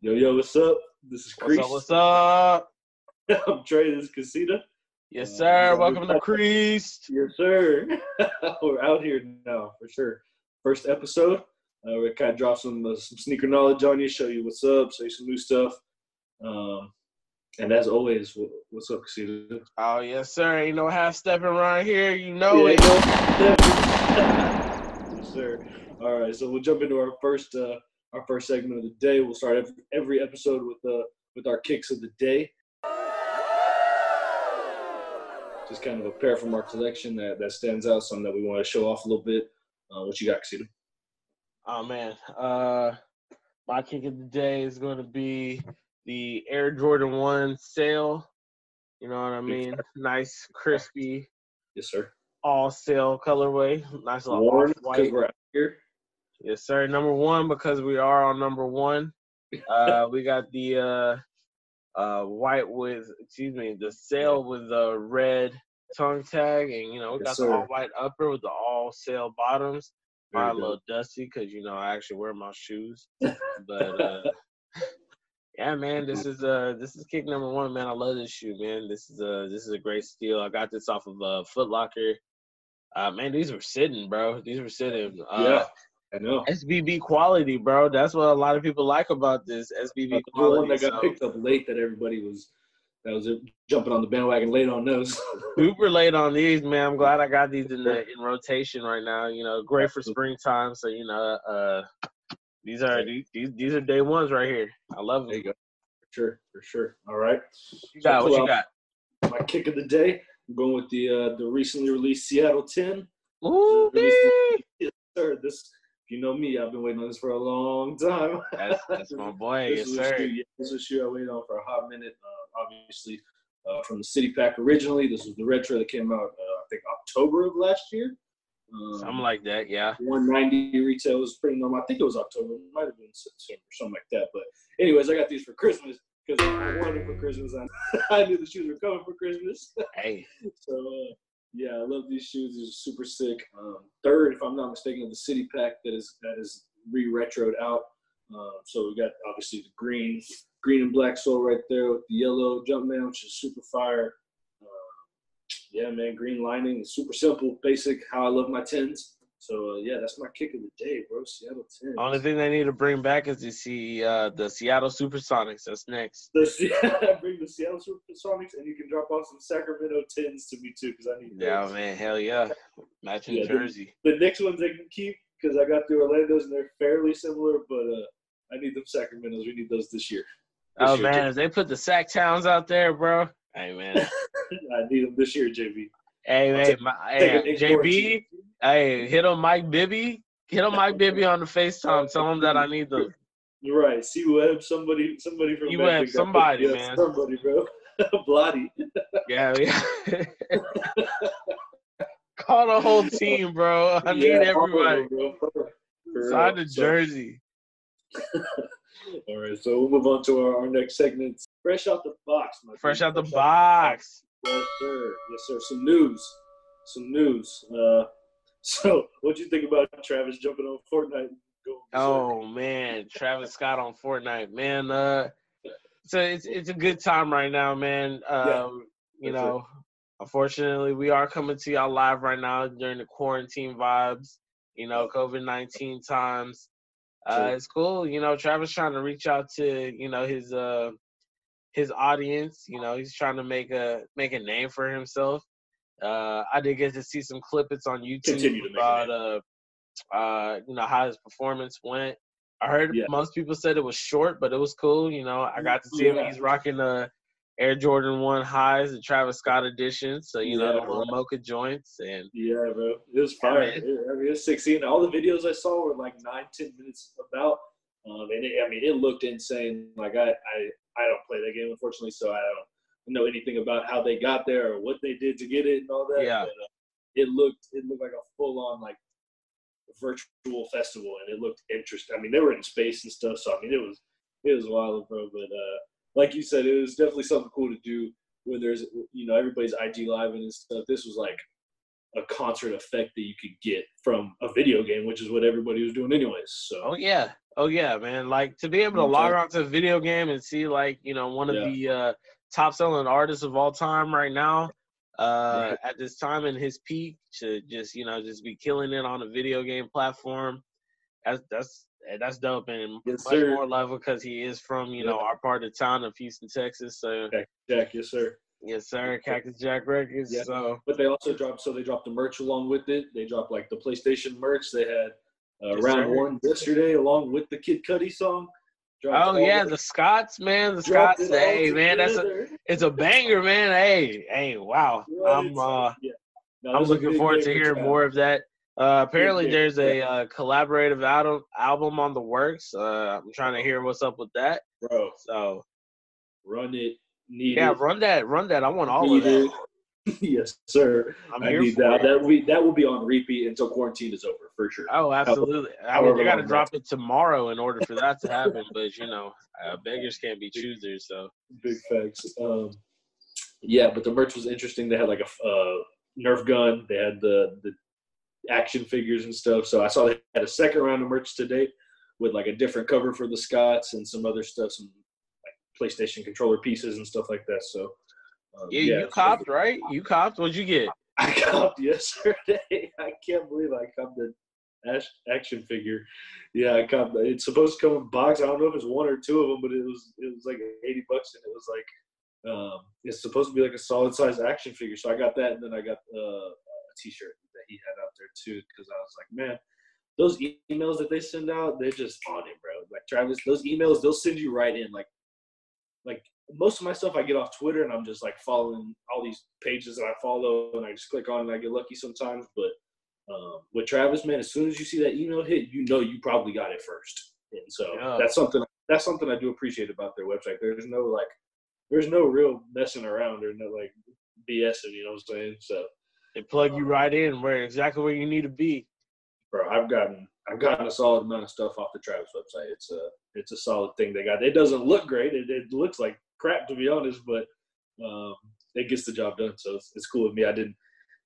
Yo, yo, what's up? This is Crease. What's up? What's up? I'm Trey. This is Casita. Yes, sir. Uh, Welcome to the Crease. Yes, sir. We're out here now for sure. First episode. Uh, we kind of drop some uh, some sneaker knowledge on you, show you what's up, show you some new stuff. Um, and as always, what's up, Casita? Oh yes, sir. Ain't no half stepping around here. You know yeah, it. yes, sir. All right, so we'll jump into our first uh, our first segment of the day. We'll start every, every episode with uh, with our kicks of the day. Just kind of a pair from our collection that, that stands out, something that we want to show off a little bit. Uh, what you got, Casita? Oh man, uh, my kick of the day is going to be the Air Jordan One sail. You know what I mean? Nice, crispy. Yes, sir. All sail colorway. Nice little white. Here. Yes, sir. Number one because we are on number one. Uh, we got the uh, uh, white with excuse me the sail with the red tongue tag, and you know we got yes, the all white upper with the all sail bottoms. Probably a little dusty because you know I actually wear my shoes, but uh, yeah, man, this is uh this is kick number one, man. I love this shoe, man. This is a this is a great steal. I got this off of uh, Foot Locker. Uh, man, these were sitting, bro. These were sitting. Uh, yeah. I know. SBB quality, bro. That's what a lot of people like about this SBB quality. The one that got so. picked up late that everybody was that was jumping on the bandwagon late on those. Super late on these, man. I'm glad I got these in the in rotation right now. You know, great for springtime. So you know, uh, these are these these are day ones right here. I love them. There you go. For sure, for sure. All right. You got so what you got? My kick of the day. I'm going with the uh, the recently released Seattle 10. Ooh, yes, sir. This you know me, I've been waiting on this for a long time. That's, that's my boy. this yes, sir. Shoe, yeah, this is a shoe I waited on for a hot minute. Uh, obviously, uh, from the City Pack originally. This was the retro that came out, uh, I think, October of last year. Um, something like that, yeah. 190 retail was pretty normal. I think it was October. It might have been September, something like that. But, anyways, I got these for Christmas because I wanted for Christmas. I, I knew the shoes were coming for Christmas. Hey. so, uh, yeah, I love these shoes. These are super sick. Um, third, if I'm not mistaken, of the City Pack that is that is re-retroed out. Um, so we got obviously the green, green and black sole right there with the yellow Jumpman, which is super fire. Uh, yeah, man, green lining, super simple, basic. How I love my tens. So uh, yeah, that's my kick of the day, bro. Seattle 10. Only thing they need to bring back is to see uh, the Seattle Supersonics. That's next. The, bring the Seattle Supersonics, and you can drop off some Sacramento tens to me too, because I need. Yeah, those. man, hell yeah, matching yeah, jersey. The, the, next ones they can keep because I got the Orlando's and they're fairly similar, but uh, I need them Sacramentos. We need those this year. This oh year, man, if they put the Sac Towns out there, bro. Hey man, I need them this year, JB. Hey, hey, my, hey JB, hey, hit on Mike Bibby. Hit on Mike Bibby on the FaceTime. Tell him that I need the. You're right. C Webb, somebody, somebody from. You Web, somebody, yeah, man. Somebody, bro. Bloody. yeah, yeah. Call the whole team, bro. I need everybody. Sign the jersey. All right, so we'll move on to our, our next segment. Fresh out the box, my Fresh out the box. Yes, sir. Yes, sir. Some news. Some news. Uh, so, what do you think about Travis jumping on Fortnite? Oh man, Travis Scott on Fortnite, man. Uh, so it's it's a good time right now, man. Um, yeah, you know, it. unfortunately, we are coming to y'all live right now during the quarantine vibes. You know, COVID nineteen times. Uh, it's cool. You know, Travis trying to reach out to you know his uh his audience. You know, he's trying to make a make a name for himself. Uh, I did get to see some clippets on YouTube about uh, uh, you know how his performance went. I heard yeah. most people said it was short, but it was cool. You know, I got to see yeah. him. He's rocking the Air Jordan One highs, the Travis Scott edition. So you yeah, know, the mocha joints and yeah, bro, it was fire. I mean, it was sixteen. All the videos I saw were like nine, ten minutes about. Um, and it, I mean, it looked insane. Like I, I, I don't play that game unfortunately, so I don't know anything about how they got there or what they did to get it and all that. Yeah. But, uh, it looked it looked like a full on like virtual festival and it looked interesting. I mean, they were in space and stuff, so I mean, it was it was wild, bro. But uh, like you said, it was definitely something cool to do where there's you know everybody's IG live and stuff. This was like a concert effect that you could get from a video game, which is what everybody was doing anyways. So oh yeah, Oh yeah, man! Like to be able to log on to a video game and see like you know one of Yeah. the uh, top selling artists of all time right now, uh, Right. at this time in his peak, to just you know just be killing it on a video game platform. That's that's that's dope and Yes, much sir. more level because he is from you Yeah. know our part of town of Houston, Texas. So Jack, yes, sir. yes, sir, Cactus Jack Records. Yeah. So But they also dropped, so they dropped the merch along with it. They dropped like the PlayStation merch. They had uh, Yes, round sir. one yesterday along with the Kid Cudi song. Dropped oh yeah, that- the Scotts man, the Scotts. Hey man, that's a it's a banger, man. Hey hey, wow. What? I'm uh. Yeah. No, I'm this is a looking forward to hearing more of that. Uh, apparently, there's a uh, collaborative album album on the works. Uh, I'm trying to hear what's up with that. Bro, So run it. Need yeah, it. run that, run that. I want all need of that. it. yes, sir. I'm I need for that. it. That we that will be on repeat until quarantine is over for sure. Oh, absolutely. I mean, they got to drop it tomorrow in order for that to happen. But you know, uh, beggars can't be choosers. So Big facts. Um, yeah, but the merch was interesting. They had like a uh, Nerf gun. They had the the action figures and stuff. So I saw they had a second round of merch today with like a different cover for the Scotts and some other stuff, some like PlayStation controller pieces and stuff like that. So um, yeah, you copped right? You copped. What'd you get? I copped yesterday. I can't believe I copped an action figure. Yeah, I copped. It's supposed to come in box. I don't know if it's one or two of them, but it was it was like eighty bucks, and it was like um, it's supposed to be like a solid size action figure. So I got that, and then I got uh, a T-shirt that he had out there too, because I was like, man. Those emails that they send out, they're just on it, bro. Like Travis, those emails, they'll send you right in. Like, like most of my stuff I get off Twitter and I'm just like following all these pages that I follow and I just click on and I get lucky sometimes. But um, with Travis, man, as soon as you see that email hit, you know you probably got it first. And so Yeah. that's something that's something I do appreciate about their website. There's no like there's no real messing around or no like BSing, you know what I'm saying? So They plug you right in where exactly where you need to be. bro, I've gotten I've gotten a solid amount of stuff off the Travis website. It's a it's a solid thing they got. It doesn't look great. It, it looks like crap to be honest, but um, it gets the job done. So it's, it's cool with me. I didn't,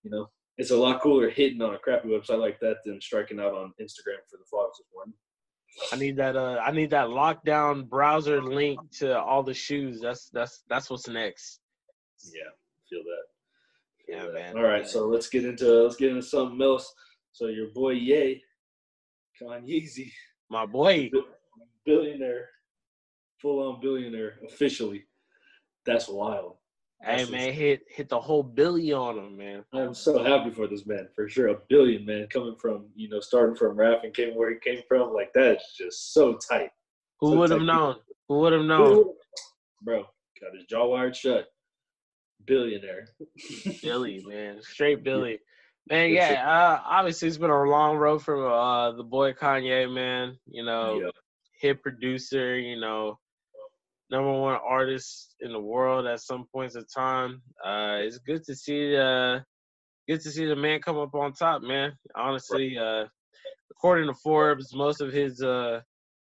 you know, it's a lot cooler hitting on a crappy website like that than striking out on Instagram for the vlogs this morning. I need that. Uh, I need that lockdown browser link to all the shoes. That's that's that's what's next. Yeah, feel that. Feel Yeah, that. man. All right, so let's get into let's get into something else. So your boy Ye, Kanyeezy, My boy. billionaire, full on billionaire officially. That's wild. Hey That's man, hit hit the whole billy on him, man. I'm so happy for this man, for sure. A billion, man, coming from, you know, starting from rap and came where he came from. Like, that's just so tight. Who So would have known? Who would have known? Bro, got his jaw wired shut. Billionaire. Billy, man, straight Billy. Man, yeah. Uh, obviously, it's been a long road for uh the boy Kanye, man. You know, Yeah. hit producer. You know, number one artist in the world at some points of time. Uh, it's good to see uh good to see the man come up on top, man. Honestly, uh, according to Forbes, most of his uh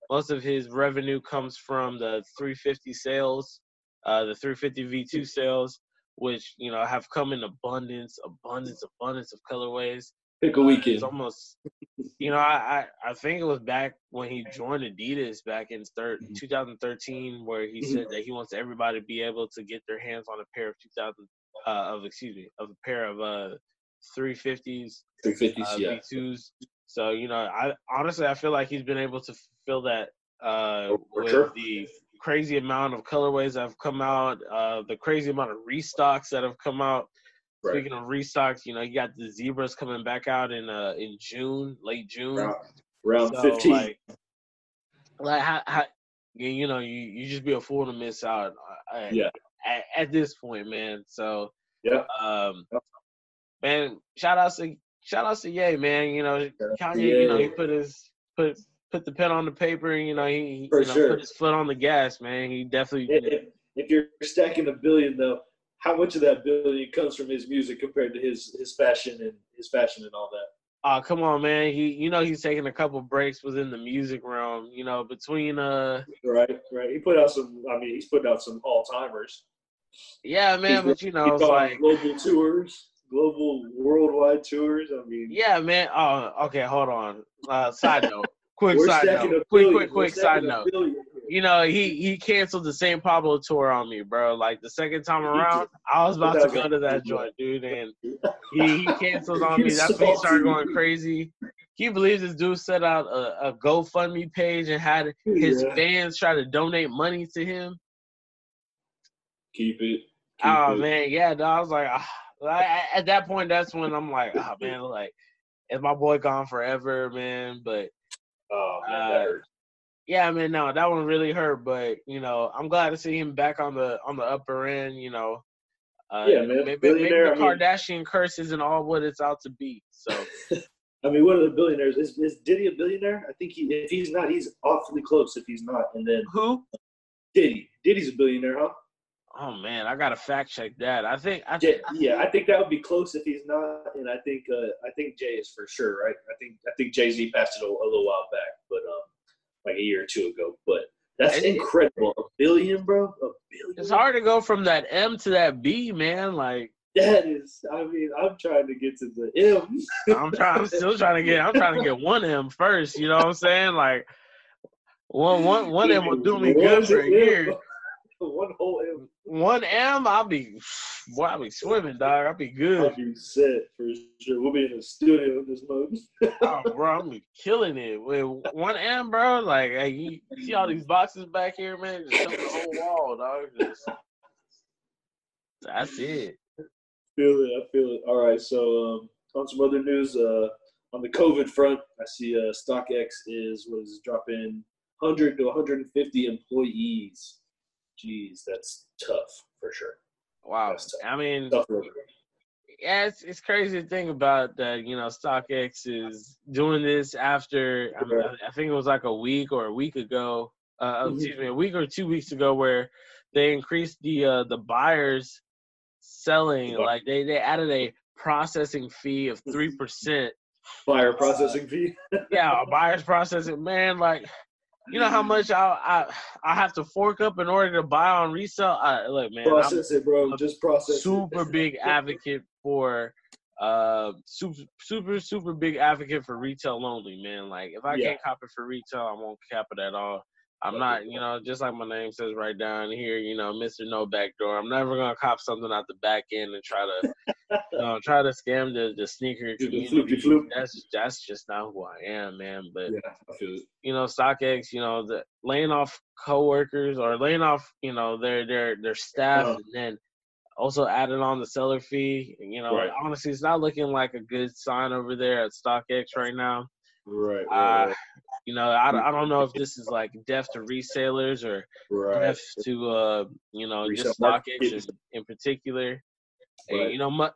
most of his revenue comes from the 350 sales, uh, the 350 V2 sales, which you know have come in abundance, abundance, abundance of colorways. Pick a Uh, weekend. It's almost, you know, I, I I think it was back when he joined Adidas back in thir- Mhm. 2013, where he said that he wants everybody to be able to get their hands on a pair of 2000 uh, of excuse me of a pair of uh 350s 350s, uh, yeah. V2s. So you know, I honestly I feel like he's been able to fulfill that uh, Oh, for with sure. the crazy amount of colorways that have come out, uh, the crazy amount of restocks that have come out. Right. Speaking of restocks, you know, you got the zebras coming back out in uh in June, late June. Round, round So, 15. Like, like how, how you, know you, you just be a fool to miss out. uh, At, Yeah. At, at this point, man. So yeah. um, Yep. man, shout out to shout out to Ye, man. You know, Kanye. You know, he put his put put the pen on the paper. And, you know, he, he you know, sure. put his foot on the gas, man. He definitely. If- if you're stacking a billion, though, how much of that billion comes from his music compared to his his fashion and his fashion and all that? Oh, come on, man. He, you know, he's taking a couple breaks within the music realm. You know, between uh, Right, right. He put out some. I mean, he's put out some all timers. yeah, man. He's- But you know, He's it's on like, global tours, global worldwide tours. I mean, yeah, man. Oh, okay. Hold on. Uh, side note. quick side note. Quick, quick, quick side note. billion. You know, he he canceled the St. Pablo tour on me, bro. Like the second time around. I was about to go to that joint, dude, and he, he canceled on me. That's when he started going crazy. He believes this dude set out a, a GoFundMe page and had his Yeah. fans try to donate money to him? Keep it. Keep Oh it. man, yeah. dawg, I was like, ah. I, at that point, that's when I'm like, oh man, like, is my boy gone forever, man? But Oh man, Uh, yeah, man, no, that one really hurt. But you know, I'm glad to see him back on the on the upper end. You know, uh, Yeah, man, Maybe, maybe the I mean- Kardashian curse isn't all what it's out to be. So I mean, what are the billionaires? Is, is Diddy a billionaire? I think he. If he's not, he's awfully close. If he's not, and then who? Diddy. Diddy's a billionaire, huh? Oh man, I gotta fact check that. I think I Yeah, think yeah, I think that would be close if he's not, and I think uh, I think Jay is for sure, right? I think I think Jay Z passed it a, a little while back, but um, like a year or two ago. But that's It- incredible, a billion, bro, a billion. it's hard to go from that M to that B, man. Like That is, I mean, I'm trying to get to the M. I'm trying, I'm still trying to get, I'm trying to get one M first. You know what I'm saying? Like one one one M will do me good for a year. One whole M. One M, I'll be, boy, I'll be swimming, dog. I'll be good. I'll be set for sure. We'll be in the studio this mode. Oh, bro, I'm killing it with one M, bro. Like, hey, you see all these boxes back here, man? Just the whole wall, dog. Just, that's it. feel it. I feel it. All right. So um, on some other news, uh, on the COVID front, I see uh, StockX is was dropping 100 to 150 employees. Jeez, that's tough for sure. Wow. I mean, yeah, it's it's crazy to think about that. You know, StockX is doing this after I, mean, I- think it was like a week or a week ago. Uh, Mhm. excuse me, a week or two weeks ago, where they increased the uh, the buyers selling. Like they they added a processing fee of three percent. Fire processing fee. Yeah, a buyer's processing. Man, like you know how much I I I have to fork up in order to buy on resale. I, look, man, I'm, process it, bro. Just process super it. big advocate for uh super super super big advocate for retail only man like if i Yeah. can't cop it for retail i won't cap it at all i'm not you know just like my name says right down here you know mr no backdoor i'm never gonna cop something out the back end and try to you know, try to scam the the sneaker community that's that's just not who i am man but Yeah, I feel it. you know, StockX, you know, the laying off coworkers or laying off, you know, their their their staff, Uh-huh. and then also adding on the seller fee. You know, Right. honestly, it's not looking like a good sign over there at StockX right now. Right, Uh, right, right. you know, I, I don't know if this is like deaf to resellers or right. deaf to uh, you know, just. StockX in, particular. And, Right. you know, mu-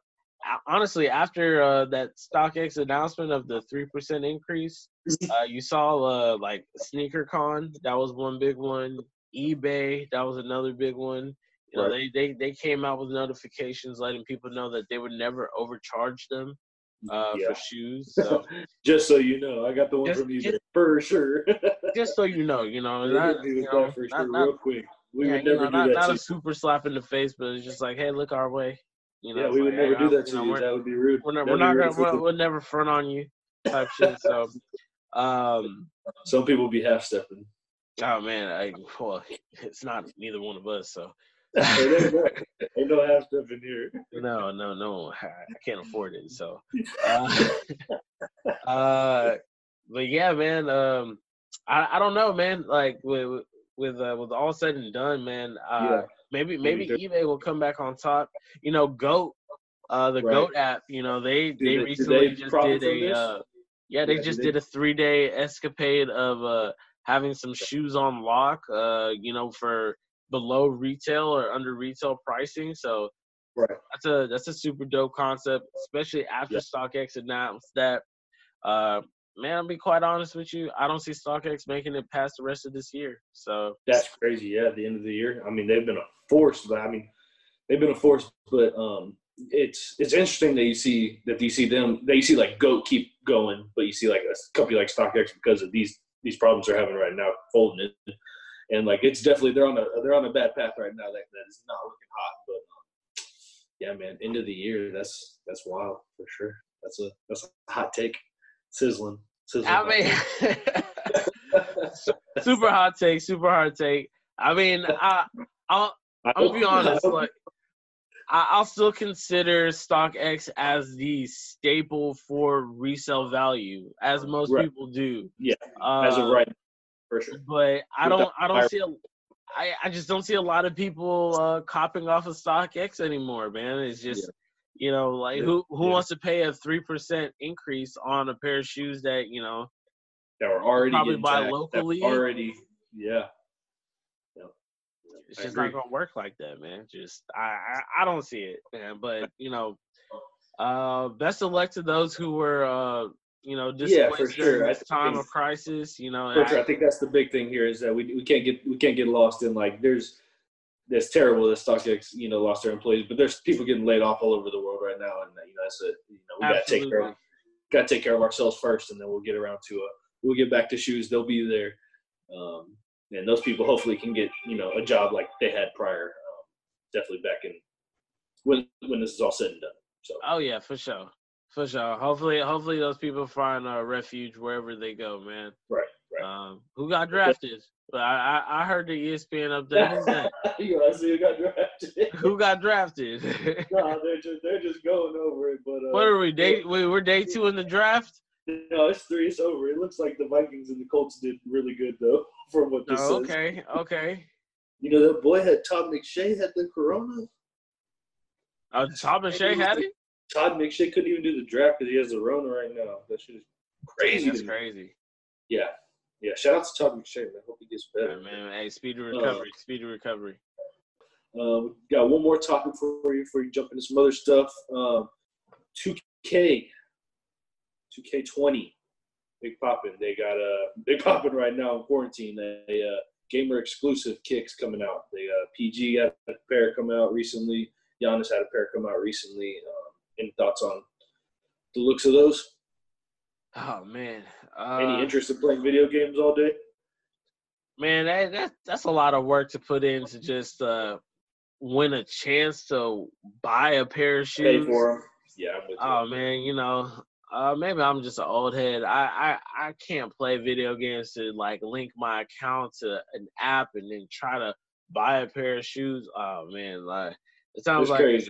honestly, after uh, that StockX announcement of the three percent increase, uh, you saw uh, like SneakerCon, that was one big one. eBay, that was another big one. You know, Right. they, they they came out with notifications letting people know that they would never overcharge them uh, Yeah. for shoes. So Just so you know, I got the one Just- from you just- for sure. just so you know, you know, not, you know, for not- sure, not- real quick. We yeah, would never know, do not, that not a super slap in the face, but it's just like, hey, look our way. You know, Yeah, we would like, never hey, do that to you. we're- That would be rude. we're not, we're not gonna we'll, we'll never front on you type shit. So, um, Some people be half stepping. oh man, I well, it's not neither one of us. So, Ain't no, ain't no half stepping here. no, no, no, I I can't afford it. So, uh, uh, but yeah, man, um, I I don't know, man. Like with with uh, with all said and done, man, uh, Yeah. maybe Maybe eBay will come back on top. You know, Goat, uh, the Right. Goat app. You know, they Do they they- do recently they just did a uh, yeah, they Yeah, just they- did a three day escapade of uh having some shoes on lock. Uh, you know, for below retail or under retail pricing. So Right. that's a that's a super dope concept, especially after Yeah. StockX announced that. Uh, man, I'll be quite honest with you. I don't see StockX making it past the rest of this year. So That's crazy. Yeah, at the end of the year. I mean, they've been a force, but I mean, they've been a force. But um, it's it's interesting that you see that you see them that you see like Goat keep going, but you see like a company like StockX because of these these problems they're having right now folding it, and like it's definitely they're on a they're on a bad path right now. That that is not looking hot. But um, yeah, man, end of the year. That's that's wild for sure. That's a that's a hot take, sizzling. sizzling I mean, super hot take, super hot take. I mean, I, I'll, I'll be honest. Like, I'll still consider StockX as the staple for resale value, as most right. people do. Yeah, uh, as of right, for sure. But I don't, I don't see a, I, I just don't see a lot of people uh, copping off of StockX anymore, man. It's just, yeah. you know, like yeah. who who yeah. wants to pay a three percent increase on a pair of shoes that you know that were already probably buy locally? Already, yeah. It's just not gonna work like that, man. Just I, I, I don't see it, man. But you know, uh, best of luck to those who were uh, you know, yeah, for sure. This time of crisis, you know. For I, sure. I think that's the big thing here is that we, we can't get we can't get lost in like there's that's terrible that StockX you know lost their employees, but there's people getting laid off all over the world right now, and you know that's it. You know we got to take care of got to take care of ourselves first, and then we'll get around to a we'll get back to shoes. They'll be there. Um, and those people hopefully can get you know a job like they had prior, um, definitely back in when when this is all said and done. So. Oh yeah, for sure, for sure. Hopefully, hopefully those people find a refuge wherever they go, man. Right. Right. Um, who got drafted? But I, I, I heard the ESPN update. I see who got drafted. who got drafted? no, they're just they're just going over it. But uh, what are we day? We, we're day two in the draft. No, it's three. It's over. It looks like the Vikings and the Colts did really good though, from what this oh, says. Okay, okay. You know that boy had Todd McShay had the corona. Oh, Todd McShay had it. Todd McShay couldn't even do the draft because he has the Rona right now. That shit is crazy. That's crazy. Yeah, yeah. Shout out to Todd McShay, man. Hope he gets better. Yeah, man, hey, speedy recovery. Uh, speedy recovery. Uh, we got one more topic for you before you jump into some other stuff. Um, 2K 2K20. Big popping. They got a uh, big popping right now in quarantine. They uh, gamer exclusive kicks coming out. They uh, PG had a pair come out recently. Giannis had a pair come out recently. Um, any thoughts on the looks of those? Oh man. Uh, Any interest in playing video games all day? Man, that, that that's a lot of work to put in to just uh, win a chance to buy a pair of shoes. Pay for them. Yeah. oh man, you know, uh, maybe I'm just an old head. I, I I can't play video games to like link my account to an app and then try to buy a pair of shoes. Oh man, like it sounds it's like crazy.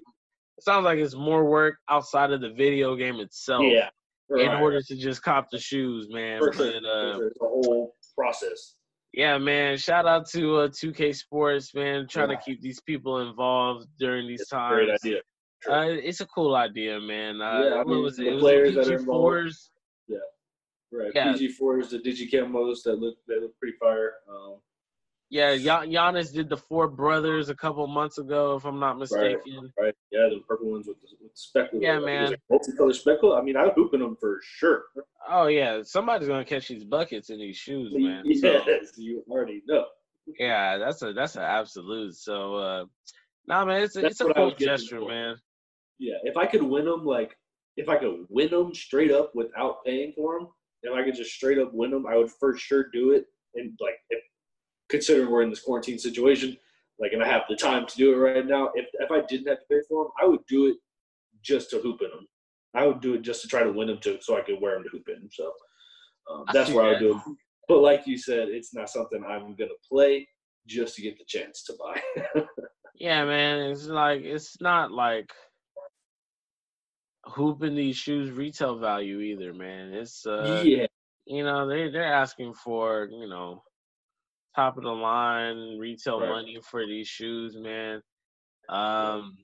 It sounds like it's more work outside of the video game itself. Yeah. Right. In order to just cop the shoes, man. For sure. But, uh, sure. It's a whole process. Yeah, man. Shout out to uh, 2K Sports, man. Trying yeah. to keep these people involved during these it's times. great idea. Uh, it's a cool idea, man. Uh, yeah, I mean, was the it? players that are involved. Yeah, right. Yeah. PG fours, the digicamos that look that look pretty fire. Um, yeah, Gian- Giannis did the four brothers a couple months ago, if I'm not mistaken. Right. right. Yeah, the purple ones with the, with the speckle. Yeah, man. multicolor speckle. I mean, I'm hooping them for sure. Oh yeah, somebody's gonna catch these buckets in these shoes, man. yes, so, you already know. Yeah, that's a that's an absolute. So, uh, nah, man, it's a, it's a cool gesture, man. Yeah, if I could win them, like if I could win them straight up without paying for them, if I could just straight up win them, I would for sure do it. And like, if considering we're in this quarantine situation, like, and I have the time to do it right now, if if I didn't have to pay for them, I would do it just to hoop in them. I would do it just to try to win them to so I could wear them to hoop in. So um, that's where I would do it. But like you said, it's not something I'm gonna play just to get the chance to buy. yeah, man, it's like it's not like hooping these shoes retail value either, man. It's uh yeah. you know, they they're asking for, you know, top of the line retail right. money for these shoes, man. Um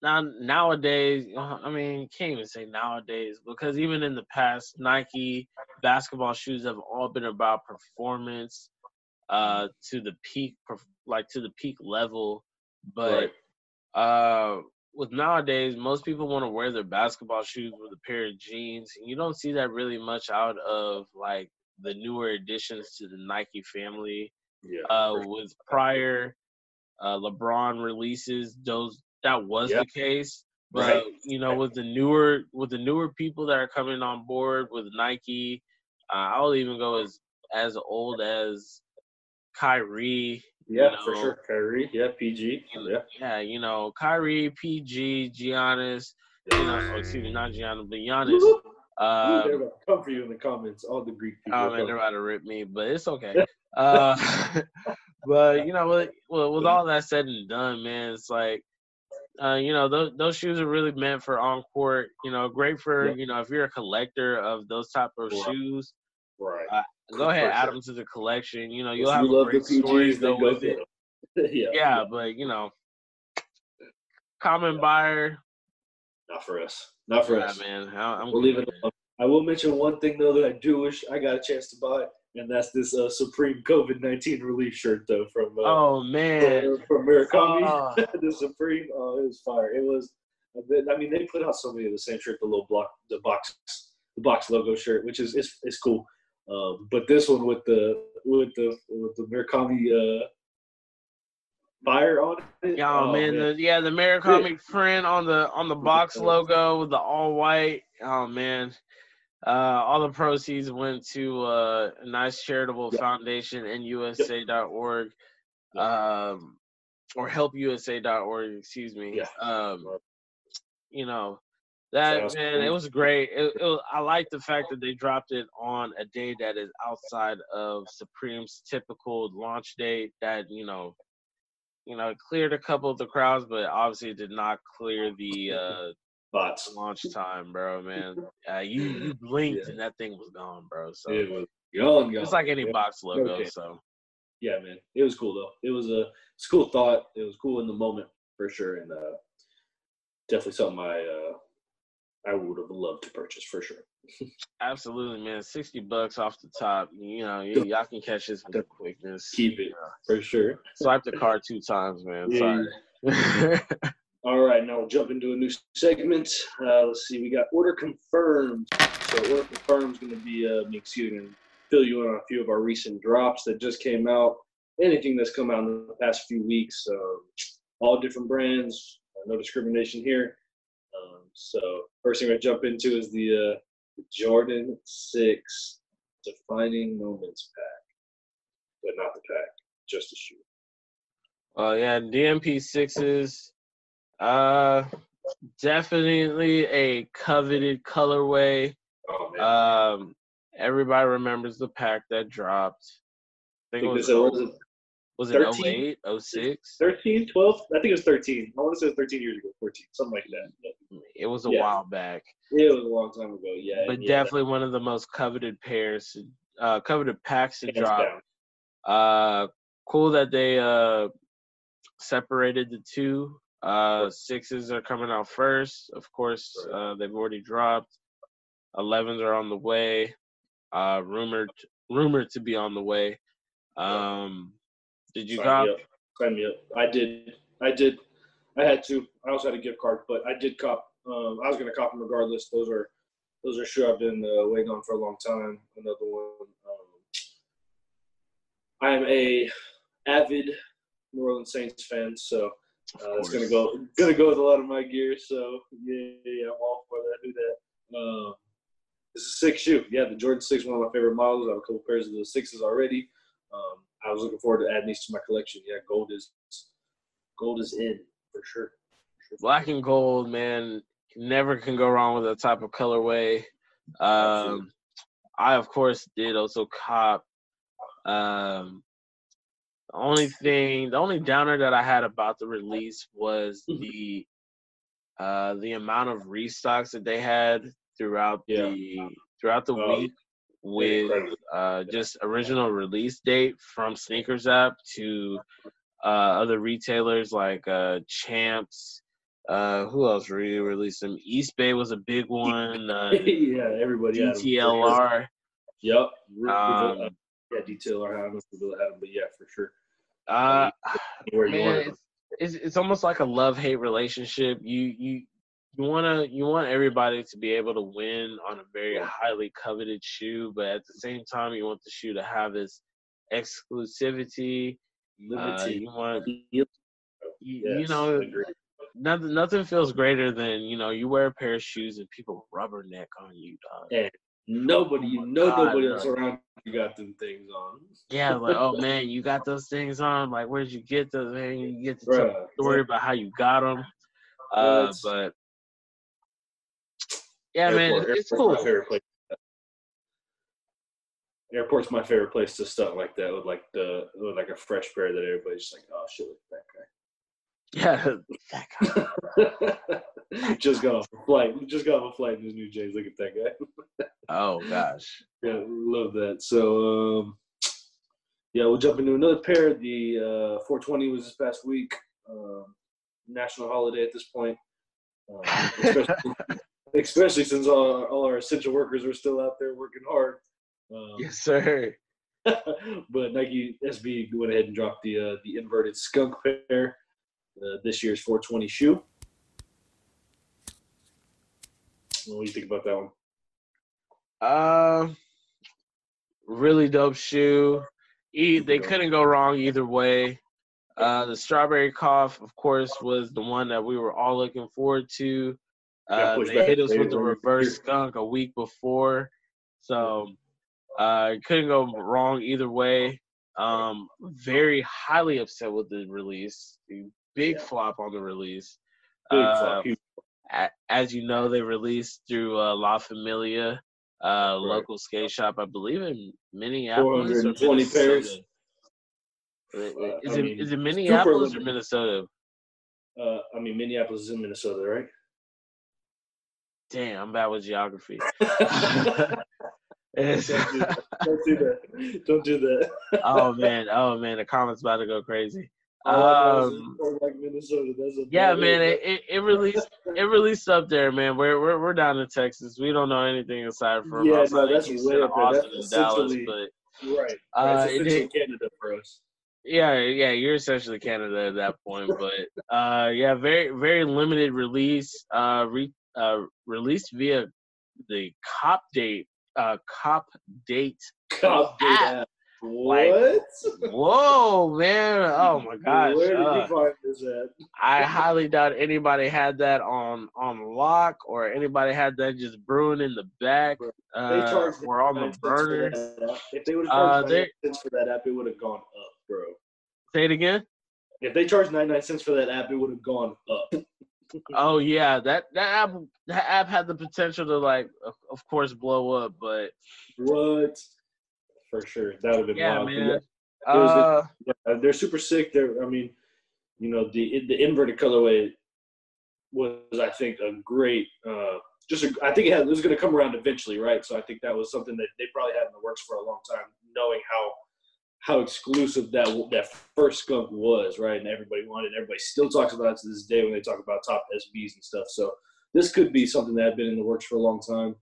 now nowadays, I mean, can't even say nowadays because even in the past, Nike basketball shoes have all been about performance uh to the peak like to the peak level, but right. uh with nowadays, most people want to wear their basketball shoes with a pair of jeans. And you don't see that really much out of like the newer additions to the Nike family. Yeah. Uh, with prior uh, LeBron releases, those that was yep. the case. But right. you know, with the newer with the newer people that are coming on board with Nike, uh, I'll even go as as old as Kyrie yeah, you know, for sure. Kyrie, yeah, PG, yeah, yeah. You know, Kyrie, PG, Giannis. You know, excuse me, not Giannis, but Giannis. Um, they're about to come for you in the comments. All the Greek people. Oh man, they're about to rip me, but it's okay. uh, but you know, with, with all that said and done, man, it's like, uh, you know, those those shoes are really meant for on court. You know, great for Yeah. you know if you're a collector of those type of Right. shoes. right. Uh, Go ahead, add them to the collection. You know, you'll have you great the PGs, then go with it. 'em. yeah. Yeah, but you know, common buyer. Not for us. Not for Yeah, us. man. I- I'm We'll leave it alone. I will mention one thing though that I do wish I got a chance to buy, and that's this uh, Supreme COVID nineteen relief shirt though from uh, Oh man. from, from Murakami. Oh. the Supreme. Oh, it was fire. It was. bit- I mean, they put out so many of the same shirt, the little block, the box, the box logo shirt, which is it's, it's cool. Um, but this one with the with the with the Murakami uh, fire on it. Yeah, oh, man, The, yeah, the Murakami print on the on the box logo with the all white. Oh man, uh, all the proceeds went to uh, a nice charitable Yep. foundation, nusa.org, um, or helpusa.org. Excuse me. Yeah. Um, you know that to man, it was great. It, it was, I like the fact that they dropped it on a day that is outside of Supreme's typical launch date. That you know, you know, it cleared a couple of the crowds, but obviously it did not clear the uh, Bots. launch time, bro. Man, uh, you you blinked and that thing was gone, bro. So It was gone, gone. it's like any Yeah. box logo. Okay. So yeah, man, it was cool though. It was a it's a cool thought. It was cool in the moment for sure, and uh, definitely something I uh, I would have loved to purchase for sure. Absolutely, man, sixty bucks off the top. You know, y- y'all can catch this with quickness. Keep it for sure. Swipe the card two times, man. Yeah. Sorry. All right, now we'll jump into a new segment. Uh, let's see, we got order confirmed. So order confirmed is going to be uh, me, excuse me, fill you in on a few of our recent drops that just came out. Anything that's come out in the past few weeks. Um, all different brands. Uh, no discrimination here. Um, so first thing I jump into is the uh, Jordan Six Defining Moments pack, but not the pack, just the shoe. Oh yeah, DMP sixes. Uh, definitely a coveted colorway. Oh man, Um, everybody remembers the pack that dropped. I I think think it was, was it was it 13? 08, 06? 13, 12? I think it was 13. I want to say 13 years ago, 14, something like that. But It was a Yeah. while back, it was a long time ago, yeah. but yeah, definitely one of the most coveted pairs, uh, coveted packs to drop. Uh, cool that they uh separated the two. Uh, sixes are coming out first. Of course, uh, they've already dropped. Elevens are on the way. Uh, rumored rumored to be on the way. Um, did you Sign cop? me up. Sign me up. I did. I did. I had to. I also had a gift card, but I did cop. Um, I was going to cop them regardless. Those are those are sure I've been uh, waiting on for a long time. Another one. Um, I am a avid New Orleans Saints fan, so uh, it's gonna go gonna go with a lot of my gear. So yeah, yeah, I'm all for that. Do that. Um, this is a six shoe. Yeah, the Jordan Six, one of my favorite models. I have a couple pairs of the sixes already. Um, I was looking forward to adding these to my collection. Yeah, gold is gold is in for sure. For sure. Black and gold, man. Never can go wrong with that type of colorway. Um, I of course did also cop. Um, the only thing, the only downer that I had about the release was Mhm. the uh the amount of restocks that they had throughout Yeah. the throughout the Oh, week with uh just original release date from Sneakers app to uh other retailers like uh Champs. Uh, who else re released them? Eastbay was a big one. Uh, yeah, everybody had 'em, for sure. DTLR. Yep. Um, uh, yeah, DTLR had them. Had them, but yeah, for sure. Uh, man, it's, it's it's almost like a love hate relationship. You you you wanna you want everybody to be able to win on a very highly coveted shoe, but at the same time, you want the shoe to have this exclusivity. Uh, you want you, Yes, you know nothing nothing feels greater than you know you wear a pair of shoes and people rubberneck on you, dog. Yeah. Nobody, you Oh my know, God, nobody else around you got them things on. Yeah, like oh man, you got those things on. Like where'd you get those? Man, you get to tell the story about how you got them. Uh, but Yeah, Airport- man, it's cool. My favorite place. Airport's my favorite place to stunt like that with like the with like a fresh pair that everybody's just like, oh shit, look Yeah, that guy. at that guy. just got off a flight. Just got off a flight in his new J's. Look at that guy. Oh gosh. Yeah, love that. So um, yeah, we'll jump into another pair. The uh, 420 was this past week. Um, national holiday at this point. Um, especially, especially since all our, all our essential workers are still out there working hard. Um, Yes, sir. but Nike SB went ahead and dropped the uh, the inverted skunk pair, uh, this year's 420 shoe. What do you think about that one? Uh, really dope shoe. E- they couldn't go wrong either way. Uh, the strawberry cough, of course, was the one that we were all looking forward to. Uh, they hit us with the reverse skunk a week before, so uh, couldn't go wrong either way. Um, very highly upset with the release. Big Yeah. flop on the release. Big Uh, as you know, they released through uh, La Familia, uh, local skate shop, I believe in Minneapolis or 420 pairs. Minnesota. Uh, Is it mean, it Minneapolis or. Minnesota? Uh, I mean, Minneapolis is in Minnesota, right? Damn, I'm bad with geography. don't, do that. don't do that. Don't do that. oh man, oh man, the comments about to go crazy. All I know is Um, like Minnesota. That's a Yeah, man, it, it, it released it released up there, man. We're we're we're down in Texas. We don't know anything aside from Yeah, no, outside that's Houston, way up. Austin, That's and Dallas, but right. uh, it's it essentially did- Canada for us. Yeah, yeah, you're essentially Canada at that point, but uh, yeah, very very limited release. Uh, re, uh, released via the cop date. Uh, cop date. Cop date that. like, What? Whoa, man! Oh my gosh! Where did uh, you find this at? I highly doubt anybody had that on on lock or anybody had that just brewing in the back They uh, charged or on the burner. If they would have Uh, charged they- 99 cents for that app, it would have gone up, bro. Say it again. If they charged 99 cents for that app, it would have gone up. Oh yeah, that that app that app had the potential to like, of, course, blow up, but What? For sure. That would have been yeah, wild. man. Was Uh, Yeah, they're super sick. They're, I mean, you know, the the inverted colorway was, I think, a great. Uh, just, a, I think it, had, it was going to come around eventually, right? So I think that was something that they probably had in the works for a long time, knowing how how exclusive that that first skunk was, right? And everybody wanted. Everybody still talks about it to this day when they talk about top SBs and stuff. So this could be something that had been in the works for a long time.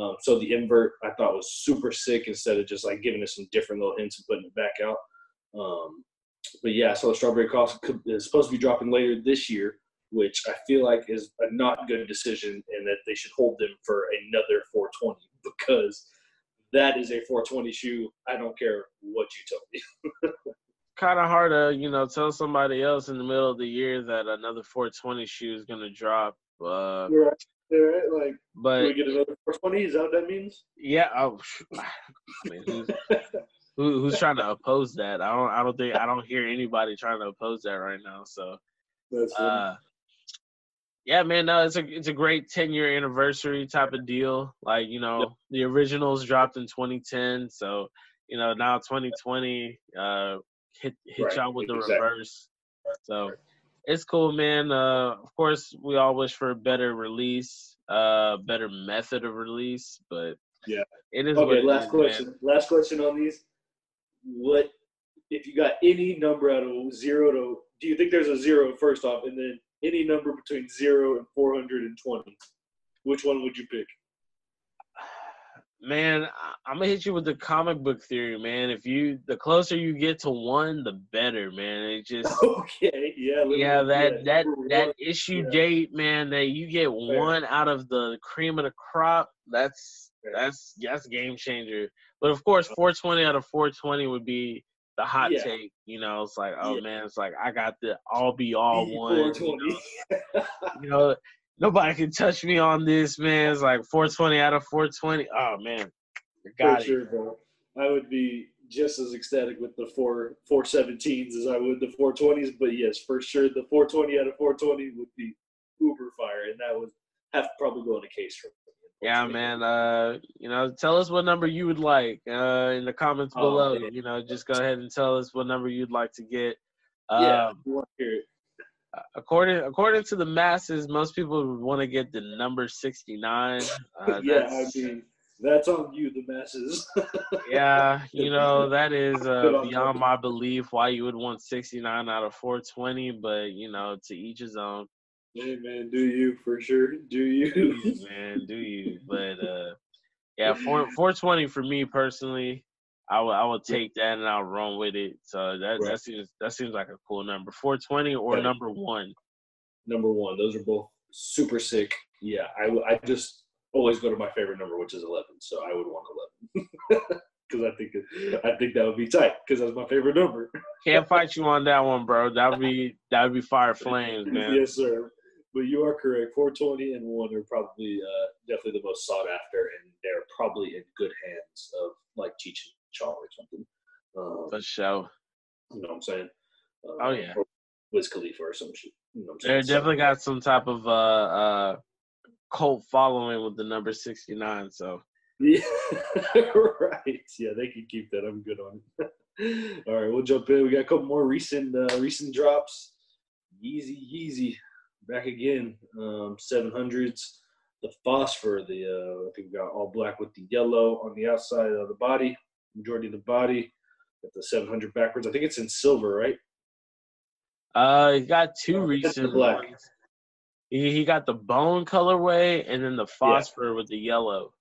Um, so the invert I thought was super sick instead of just like giving us some different little hints and putting it back out. Um, but yeah, so the strawberry cough is supposed to be dropping later this year, which I feel like is a not good decision, and that they should hold them for another 420 because that is a 420 shoe. I don't care what you tell me. kind of hard to you know tell somebody else in the middle of the year that another 420 shoe is gonna drop. Uh, right, right. Like, but we get another 420? Is that what that means? Yeah, oh, I mean, who's, who, who's trying to oppose that? I don't. I don't think. I don't hear anybody trying to oppose that right now. So, uh, yeah, man. No, it's a it's a great ten year anniversary type of deal. Like you know, the originals dropped in 2010, so you know now 2020 uh, hit hit Right, y'all with the exactly. reverse. So it's cool, man. Uh, of course, we all wish for a better release, uh, better method of release, but Yeah. it is. Okay, it last is, question. man. Last question on these. What if you got any number out of zero to? Do you think there's a zero first off, and then any number between zero and four hundred and twenty? Which one would you pick? Man, I'm gonna hit you with the comic book theory, man. If you, the closer you get to one, the better, man. It just, Okay, yeah, yeah, that that that issue yeah. date, man. That you get Fair. one out of the cream of the crop. That's Fair. that's that's game changer. But of course, 420 out of 420 would be the hot Yeah. take. You know, it's like, oh Yeah. man, it's like I got the all be all one. You know? you know, nobody can touch me on this, man. It's like 420 out of 420. Oh man, I got For it. sure, bro. I would be just as ecstatic with the four four seventeens as I would the four twenties. But yes, for sure, the four twenty out of four twenty would be uber fire, and that would have to probably go in a case for me. Yeah, man. Uh, you know, tell us what number you would like uh, in the comments Oh, below. man. You know, just go ahead and tell us what number you'd like to get. yeah, Um, we want to hear it. according according to the masses, most people would want to get the number sixty nine. Uh, yeah, I that's- mean, that's on you, the masses. yeah, you know that is uh, beyond my belief why you would want sixty nine out of four twenty, but you know, to each his own. Hey, man, do you for sure? Do Do you? man, do you? But uh, yeah, four four twenty for me personally. I will I will take that and I'll run with it. So that Right. that seems that seems like a cool number. Four twenty or Right. number one. Number one, those are both super sick. Yeah, I I just always go to my favorite number, which is eleven. So I would want eleven because I think I think that would be tight because that's my favorite number. Can't fight you on that one, bro. That would be that would be fire flames, man. yes, sir. But you are correct. 420 and one are probably uh, definitely the most sought after, and they're probably in good hands of like Cheech and Chong or something. Um, For sure. you know what I'm saying? Uh, Oh, yeah. Or Wiz Khalifa or some shit. You know They're saying? So- definitely got some type of uh uh cult following with the number sixty nine. So Yeah, right. Yeah, they can keep that. I'm good on it. All right, we'll jump in. We got a couple more recent uh, recent drops. Yeezy, Yeezy, back again. Um, 700s. The phosphor. The uh, I think we got all black with the yellow on the outside of the body. Majority of the body. Got the 700 backwards. I think it's in silver, right? uh he got two Oh, recent black. ones. He he got the bone colorway and then the phosphor with the yellow.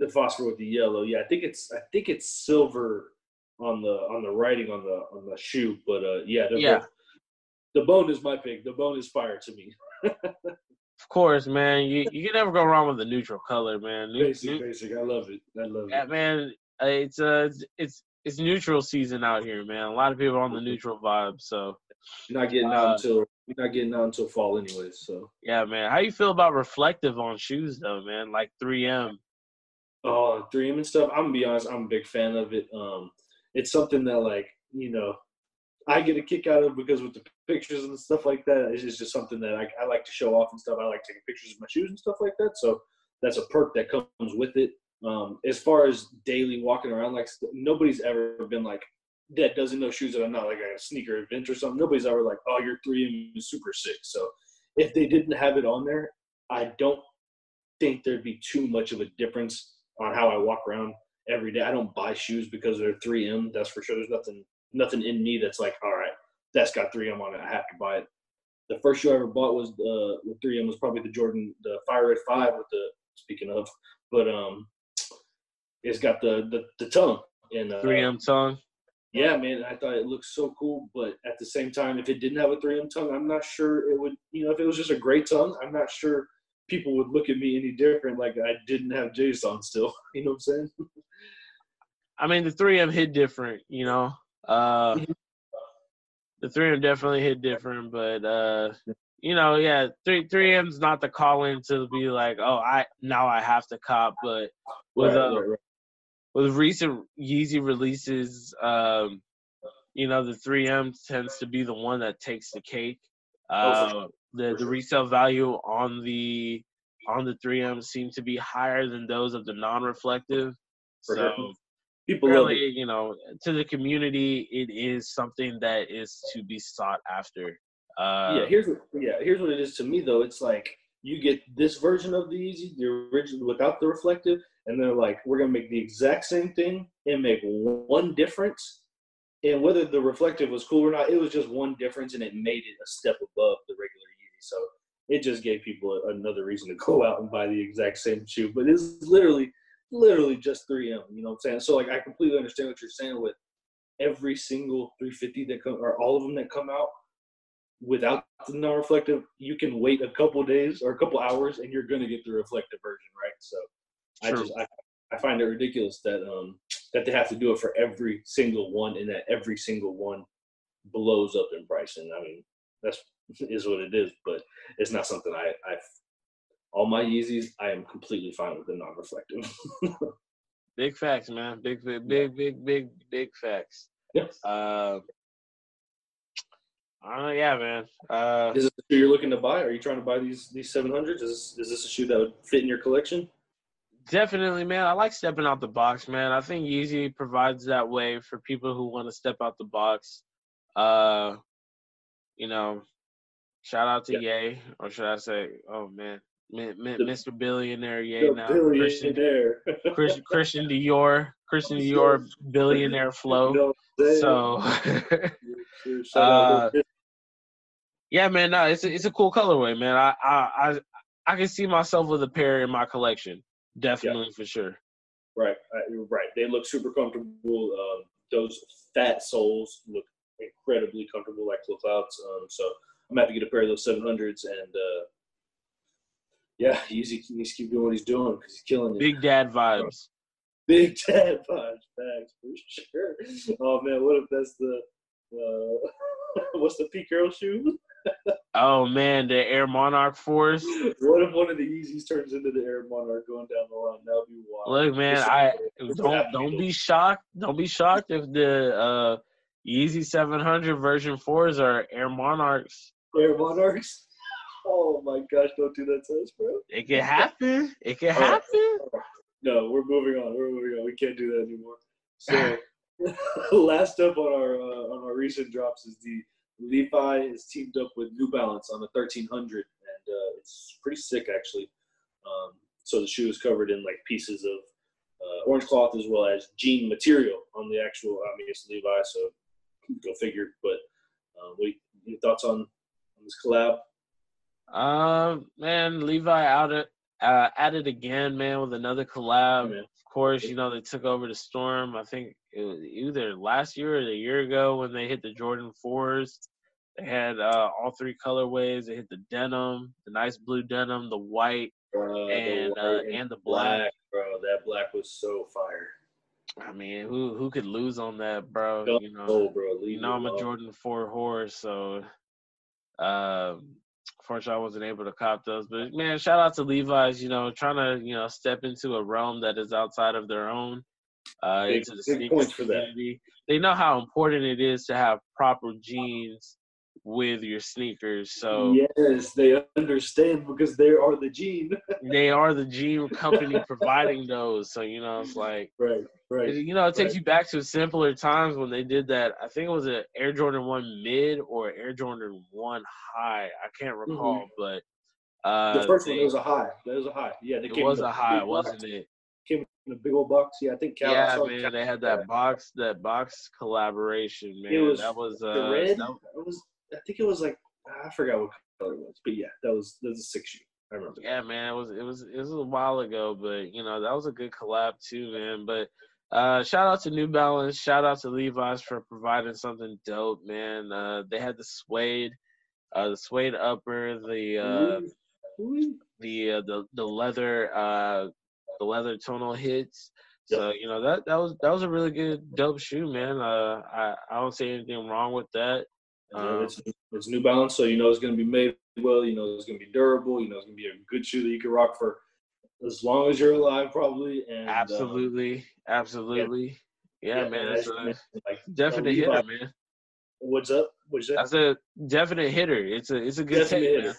The phosphor with the yellow. Yeah, I think it's I think it's silver on the on the writing on the on the shoe. But uh, yeah, they're Yeah. both- the bone is my pick. The bone is fire to me. Of course, man. You you can never go wrong with a neutral color, man. Nu- Basic, nu- basic. I love it. I love yeah, it. man. uh, It's uh it's it's neutral season out here, man. A lot of people are on the neutral vibe. So You're not getting Uh, out until you're not getting out until fall, anyways. So, yeah, man. How you feel about reflective on shoes though, man? Like 3M. oh, 3M and stuff. I'm gonna be honest. I'm a big fan of it. Um, it's something that like you know, I get a kick out of because with the pictures and stuff like that, it's just, something that I, I like to show off and stuff. I like taking pictures of my shoes and stuff like that. So that's a perk that comes with it. Um, as far as daily walking around, like nobody's ever been like that doesn't know shoes that I'm not like a sneaker event or something. Nobody's ever like, oh, your 3M is super sick. So if they didn't have it on there, I don't think there'd be too much of a difference on how I walk around every day. I don't buy shoes because they're 3M. That's for sure. There's nothing nothing in me that's like, all right, that's got 3M on it. I have to buy it. The first shoe I ever bought was the with 3M was probably the Jordan, the Fire Red Five with the speaking of, but um, it's got the the, the tongue and uh, 3M tongue. yeah, man, I thought it looked so cool, but at the same time, if it didn't have a 3M tongue, I'm not sure it would, you know, if it was just a great tongue, I'm not sure people would look at me any different like I didn't have J's on still. You know what I'm saying? I mean, the 3M hit different, you know. Uh, Mhm. The 3M definitely hit different, but uh, you know, yeah, three 3M's not the call in to be like, oh, I now I have to cop, but with uh, with recent Yeezy releases, um, you know, the 3M tends to be the one that takes the cake. Oh, Uh, for the For the resale value on the on the 3M seems to be higher than those of the non-reflective. So sure. People really, you know, to the community, it is something that is to be sought after. Uh, yeah, here's what, yeah, here's what it is to me though. It's like you get this version of the Yeezy, the original without the reflective, and they're like, we're gonna make the exact same thing and make one difference. And whether the reflective was cool or not, it was just one difference, and it made it a step above the regular Yeezy. So it just gave people another reason to go out and buy the exact same shoe. But it's literally, literally just 3M. You know what I'm saying? So like, I completely understand what you're saying with every single 350 that come or all of them that come out without the non-reflective, you can wait a couple days or a couple hours, and you're gonna get the reflective version, right? So, I just I, I find it ridiculous that um that they have to do it for every single one, and that every single one blows up in price. And I mean, that's is what it is, but it's not something I I all my Yeezys, I am completely fine with the non-reflective. Big facts, man. Big, big, big, big, big, big facts. Yes. Uh, uh, yeah, man. Uh, Is this the shoe you're looking to buy? Are you trying to buy these these 700s? Is this, is this a shoe that would fit in your collection? Definitely, man. I like stepping out the box, man. I think Yeezy provides that way for people who want to step out the box. Uh, you know, shout out to yeah. Ye, or should I say, oh man, Mr. Billionaire Ye now. Billionaire. Christian, Christian Dior, Christian Dior billionaire flow. So, uh, yeah, man, no, it's a, it's a cool colorway, man. I I I, I can see myself with a pair in my collection, definitely yeah. for sure. Right, right. They look super comfortable. Um, those fat soles look incredibly comfortable, like Clouds. Um, so I'm happy to get a pair of those 700s, and uh, yeah, Yeezy needs to keep doing what he's doing because he's killing it. Big dad vibes. Big dad vibes, thanks for sure. Oh man, what if that's the uh, what's the Pete Carroll shoe? oh man, the Air Monarch Force. What if one of the Yeezys turns into the Air Monarch going down the line? That'd be wild. Look, man, I don't don't be shocked. Don't be shocked if the uh, Yeezy 700 version fours are Air Monarchs. Air Monarchs. Oh my gosh! Don't do that to us, bro. It can happen. It can happen. No, we're moving on. We're moving on. We can't do that anymore. So, last up on our uh, on our recent drops is the Levi is teamed up with New Balance on the 1300, and uh, it's pretty sick actually. Um, so the shoe is covered in like pieces of uh, orange cloth as well as jean material on the actual. I mean, it's Levi, so go figure. But uh, what your thoughts on, on this collab? Um, man, Levi out it uh, at it again, man, with another collab. Yeah, of course, you know they took over the Storm. I think either last year or a year ago when they hit the Jordan fours. They had uh, all three colorways. They hit the denim, the nice blue denim, the white, uh, and the white uh, and the black. black. Bro, that black was so fire. I mean, who who could lose on that, bro? you know, oh, bro, you know I'm a Jordan four horse, so um, Unfortunately, I wasn't able to cop those. But man, shout out to Levi's. You know, trying to you know step into a realm that is outside of their own. Uh, big, into the sneaker community. They know how important it is to have proper jeans with your sneakers. So yes, they understand because they are the jean. they are the jean company providing those. So you know, it's like right, right. You know, it takes right. you back to simpler times when they did that. I think it was an Air Jordan One mid or Air Jordan One high. I can't mm-hmm. recall, mm-hmm. but. Uh, the first they, one was a high. That was a high. Yeah, it was a high, wasn't it? Came in a big old box. Yeah, I think. Cal, yeah, man, Cal, they had that box, that box collaboration, man. It was that was uh, the red. That, was I think it was like I forgot what color it was, but yeah, that was that was a six shoe. I remember. Yeah, man, it was it was it was a while ago, but you know that was a good collab too, man. But uh, shout out to New Balance, shout out to Levi's for providing something dope, man. Uh, they had the suede, uh, the suede upper, the uh, the uh, the the leather uh, the leather tonal hits. So you know that that was that was a really good dope shoe, man. Uh, I I don't see anything wrong with that. Um, it's, it's New Balance, so you know it's going to be made well. You know it's going to be durable. You know it's going to be a good shoe that you can rock for as long as you're alive, probably. And absolutely, uh, absolutely, yeah, yeah man. That's a like, definite hitter, man. What's up? What's that? That's a definite hitter. It's a it's a good definite hitter. Man.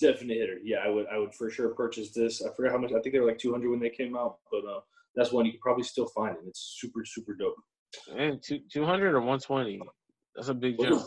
Definite hitter. Yeah, I would I would for sure purchase this. I forgot how much. I think they were like 200 when they came out, but uh, that's one you could probably still find it. It's super super dope. And two 200 or 120. That's a big jump.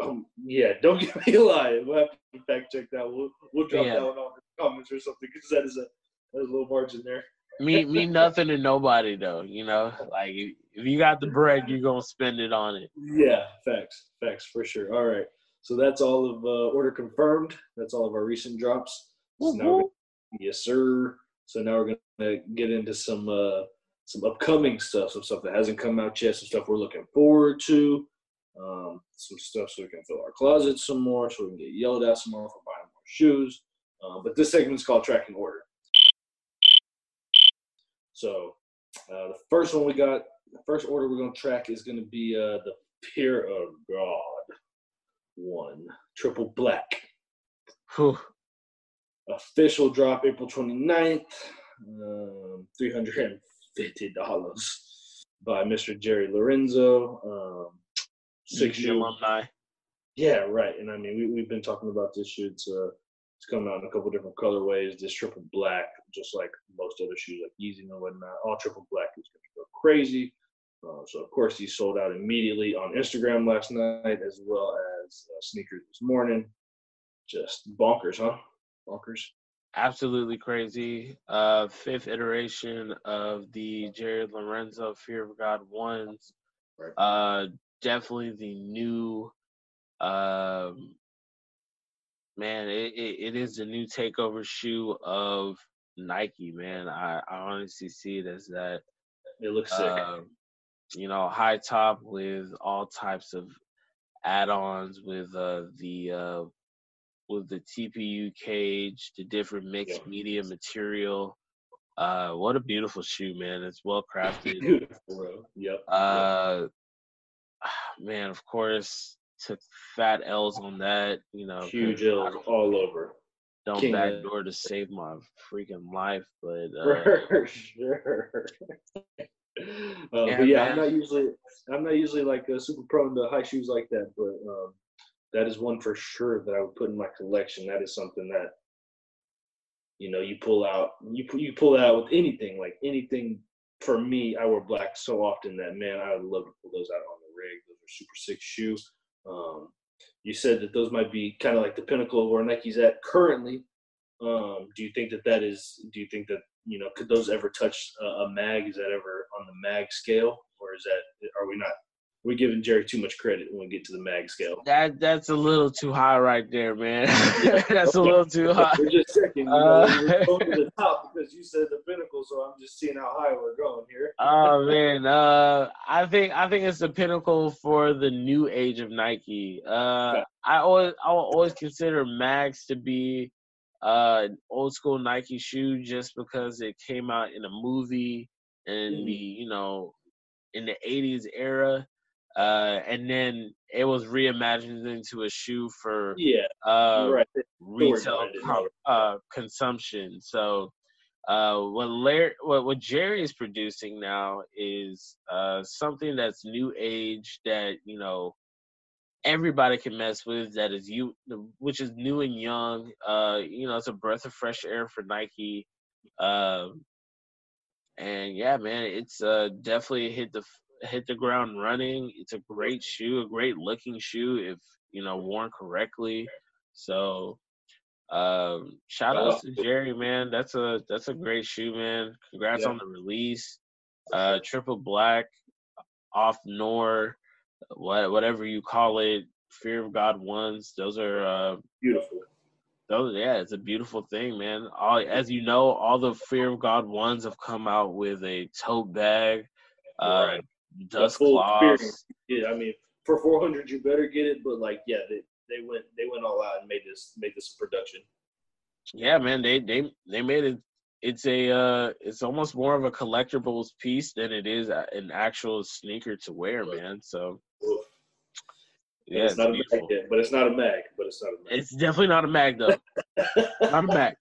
Um, yeah, don't get me a lie. We'll have to fact check that. We'll, we'll drop yeah. that one on the comments or something because that is a there's a little margin there. me, me, nothing to nobody though. You know, like if you got the bread, you're gonna spend it on it. Yeah, facts, facts for sure. All right, so that's all of uh, order confirmed. That's all of our recent drops. So now yes, sir. So now we're gonna get into some uh, some upcoming stuff, some stuff that hasn't come out yet, some stuff we're looking forward to, um, some stuff so we can fill our closets some more, so we can get yelled at some more for buying more shoes. Uh, but this segment is called tracking order. So uh, the first one we got, the first order we're going to track is going to be uh, the Fear of God one, triple black. Whew. Official drop April 29th, um, 300 fifty dollars by Mr. Jerry Lorenzo. Um, six year alumni. Yeah, right. And I mean, we we've been talking about this shoe. It's a It's coming out in a couple different colorways. This triple black, just like most other shoes like Yeezy and whatnot, all triple black is going to go crazy. Uh, so of course, he sold out immediately on Instagram last night, as well as uh, sneakers this morning. Just bonkers, huh? Bonkers. Absolutely crazy. Uh, fifth iteration of the Jerry Lorenzo Fear of God ones. Uh, definitely the new um man it, it, it is the new takeover shoe of nike man i, I honestly see it as that It looks sick. uh, you know high top with all types of add-ons with uh the uh with the tpu cage the different mixed Yeah. media material uh what a beautiful shoe man it's well crafted Beautiful, bro. Yep. uh, man, of course, took fat L's on that. You know, Huge L's all over. don't King backdoor to save my freaking life, but uh, For sure. Uh, Yeah, but yeah, man. I'm not usually I'm not usually like uh, super prone to high shoes like that, but um, that is one for sure that I would put in my collection. That is something that you know you pull out you you pull out with anything like anything. For me, I wear black so often that man, I would love to pull those out on the rig. Those are super sick shoes. Um, you said that those might be kind of like the pinnacle of where Nike's at currently. Um, do you think that that is? Do you think that you know could those ever touch a, a mag? Is that ever on the mag scale, or is that are we not? We giving Jerry too much credit when we get to the mag scale. that that's a little too high right there, man. that's a little too high. We're just checking. You know, Uh, we're going to the top because you said the pinnacle, so I'm just seeing how high we're going here. Oh man, uh, I think I think it's the pinnacle for the new age of Nike. Uh, I always I will always consider Mags to be uh, an old school Nike shoe just because it came out in a movie in Mhm. the you know in the '80s era, uh, and then it was reimagined into a shoe for Yeah, uh, right. retail com- uh, consumption. So, uh, what Larry, what what Jerry is producing now is uh, something that's new age that you know everybody can mess with. That is you, which is new and young. Uh, you know, it's a breath of fresh air for Nike. Um, and yeah, man, it's uh, definitely hit the hit the ground running. It's a great shoe, a great looking shoe if you know worn correctly. So um shout out to Jerry, man. That's a that's a great shoe, man. Congrats Yeah. on the release. Uh triple black off Nor, what whatever you call it, Fear of God ones. Those are uh Beautiful. those yeah, it's a beautiful thing, man. All as you know, all the Fear of God ones have come out with a tote bag, uh Right. Dust experience. Yeah, I mean, for 400, you better get it. But like, yeah, they, they went they went all out and made this made this a production. Yeah, man, they they they made it. It's a uh, it's almost more of a collectibles piece than it is an actual sneaker to wear, man. So Oof. yeah, it's it's, not a mag yet, but it's not a mag. But it's not a mag. It's definitely not a mag though. not a mag.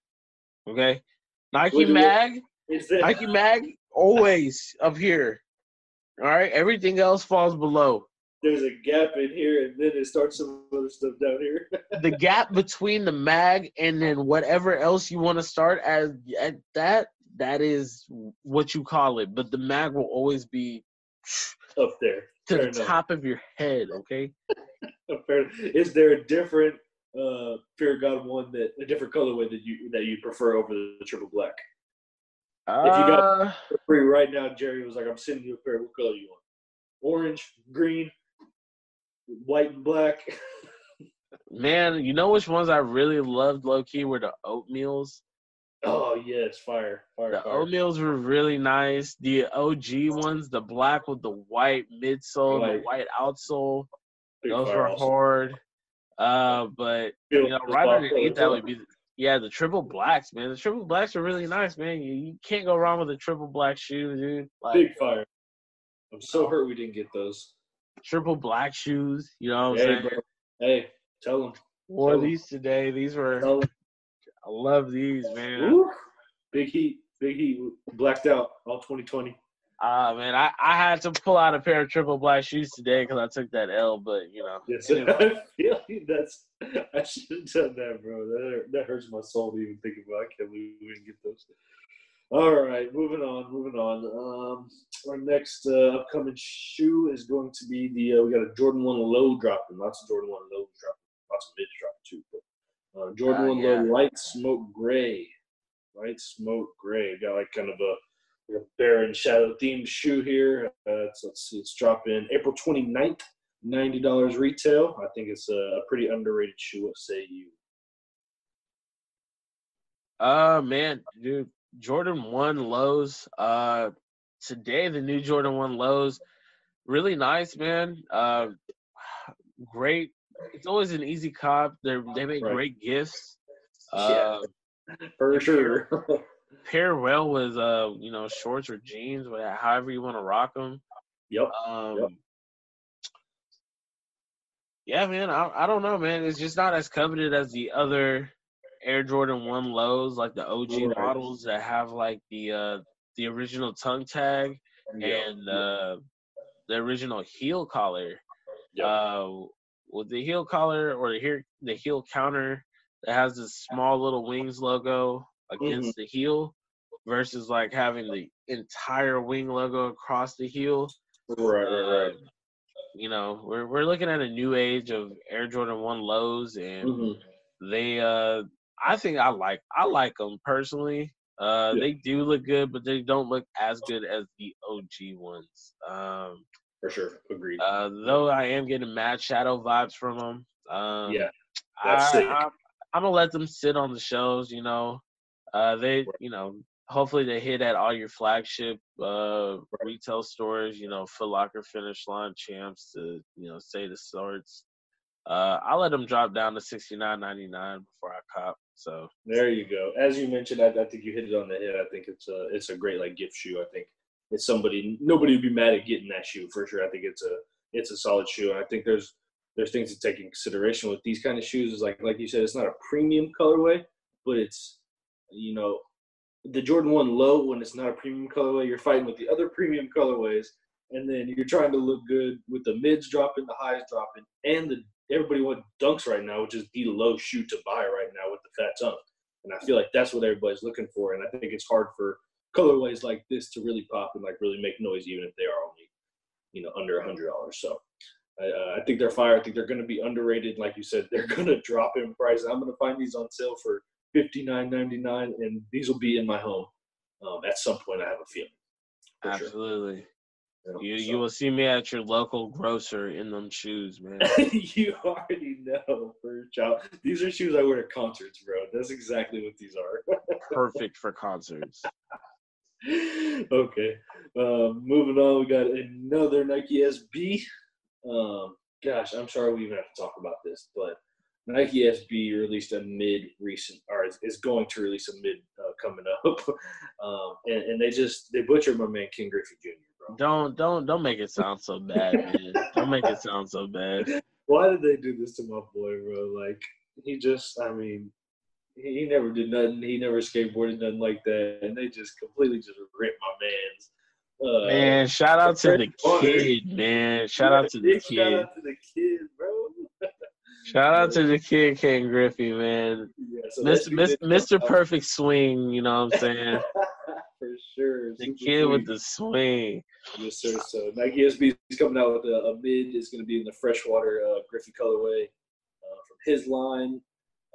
Okay, Nike mag, that Nike mag, always up here. All right, everything else falls below. there's a gap in here, and then it starts some other stuff down here. the gap between the mag and then whatever else you want to start as at that that is what you call it but the mag will always be up there. to Fair the enough. top of your head okay Is there a different uh Fear of God one that a different colorway that you that you prefer over the triple black? If you got- Uh, For free right now, Jerry was like, "I'm sending you a pair. What color you want? Orange, green, white, and black." man you know which ones i really loved low-key were the oatmeals oh yes, fire, fire, the fire. oatmeals were really nice the og ones the black with the white midsole the White. outsole Big those were also. hard uh but you know, right underneath that would be, the- yeah, the triple blacks, man. The triple blacks are really nice, man. You, you can't go wrong with a triple black shoe, dude. Like big fire. I'm so hurt we didn't get those. triple black shoes, you know what I'm saying? bro. Hey, tell them. Wore tell these today. These were. I love these, man. Woo. Big heat, big heat. Blacked out all 2020. Ah man, I, I had to pull out a pair of triple black shoes today because I took that L. But you know, Yes, anyway. I feel you. That's I should have done that, bro. That that hurts my soul to even think about. I can't believe we didn't get those. All right, moving on, moving on. Um, our next uh, upcoming shoe is going to be the uh, we got a Jordan One Low dropping. Lots of Jordan One Low dropping. Lots of mid dropping too. But uh, Jordan Ah, One yeah. Low Light Smoke Gray, Light Smoke Gray. Got like kind of a bear and shadow themed shoe here. Uh, it's, let's see, it's dropping April 29th, ninety dollars retail. I think it's a, a pretty underrated shoe. What say you? Uh man, dude, Jordan One lows. Uh, today the new Jordan One lows, really nice, man. Uh, great. It's always an easy cop. They they make Right. great gifts. Yeah. Uh, For sure. pair well with uh you know shorts or jeans, wha- however you want to rock them. yep. Um, Yep. Yeah, man. I I don't know, man. It's just not as coveted as the other Air Jordan One lows, like the OG Right. models that have like the uh the original tongue tag Yep. and uh the original heel collar. Yep. Uh, with the heel collar or the heel the heel counter that has this small little wings logo against Mm-hmm. the heel versus like having the entire wing logo across the heel. right, right, right. Um, you know, we're we're looking at a new age of Air Jordan One lows, and Mhm. they, uh, I think I like I like them personally. Uh, Yeah. they do look good, but they don't look as good as the OG ones. Um, For sure. Agreed. uh, though I am getting Mad Shadow vibes from them. Um, yeah. that's I. I, I'm gonna let them sit on the shelves. You know, uh, they, you know, hopefully they hit at all your flagship uh, retail stores. You know, Foot Locker, Finish Line, Champs, to you know, say the sorts. Uh, I'll let them drop down to sixty nine ninety nine before I cop. So There you go. As you mentioned, I, I think you hit it on the head. I think it's a it's a great like gift shoe. I think it's somebody nobody would be mad at getting that shoe for sure. I think it's a it's a solid shoe. And I think there's there's things to take in consideration with these kind of shoes. Is like like you said, it's not a premium colorway, but it's you know the Jordan One low when it's not a premium colorway. You're fighting with the other premium colorways, and then you're trying to look good with the mids dropping, the highs dropping, and the everybody wants dunks right now, which is the low shoe to buy right now with the fat tongue. And I feel like that's what everybody's looking for. And I think it's hard for colorways like this to really pop and like really make noise, even if they are only, you know, under a hundred dollars. So I, uh, I think they're fire. I think they're going to be underrated. Like you said, they're going to drop in price. I'm going to find these on sale for fifty nine ninety nine, and these will be in my home um, at some point. I have a feeling. For sure. absolutely, You, know, you so- you will see me at your local grocer in them shoes, man. you already know for sure. These are shoes I wear at concerts, bro. That's exactly what these are. Perfect for concerts. okay. Um, moving on, we got another Nike SB. Um, gosh, I'm sorry we even have to talk about this, but Nike SB released a mid recent, or is, is going to release a mid uh, coming up, um, and, and they just they butchered my man Ken Griffey Jr. Bro. Don't don't don't make it sound so bad, man. Don't make it sound so bad. Why did they do this to my boy, bro? Like he just, I mean, he, he never did nothing. He never skateboarded nothing like that, and they just completely just ripped my man's. Uh, Man, shout out to the kid, man. Shout out to the Big Shout kid. out to the kid, bro. Shout out to the kid, Ken Griffey, man. Yeah, so Mr. Mr. Mr. Perfect Swing, you know what I'm saying? For sure. The Super kid with the swing. Yes, sir. So Nike SB is coming out with a, a mid. It's going to be in the freshwater uh, Griffey colorway uh, from his line.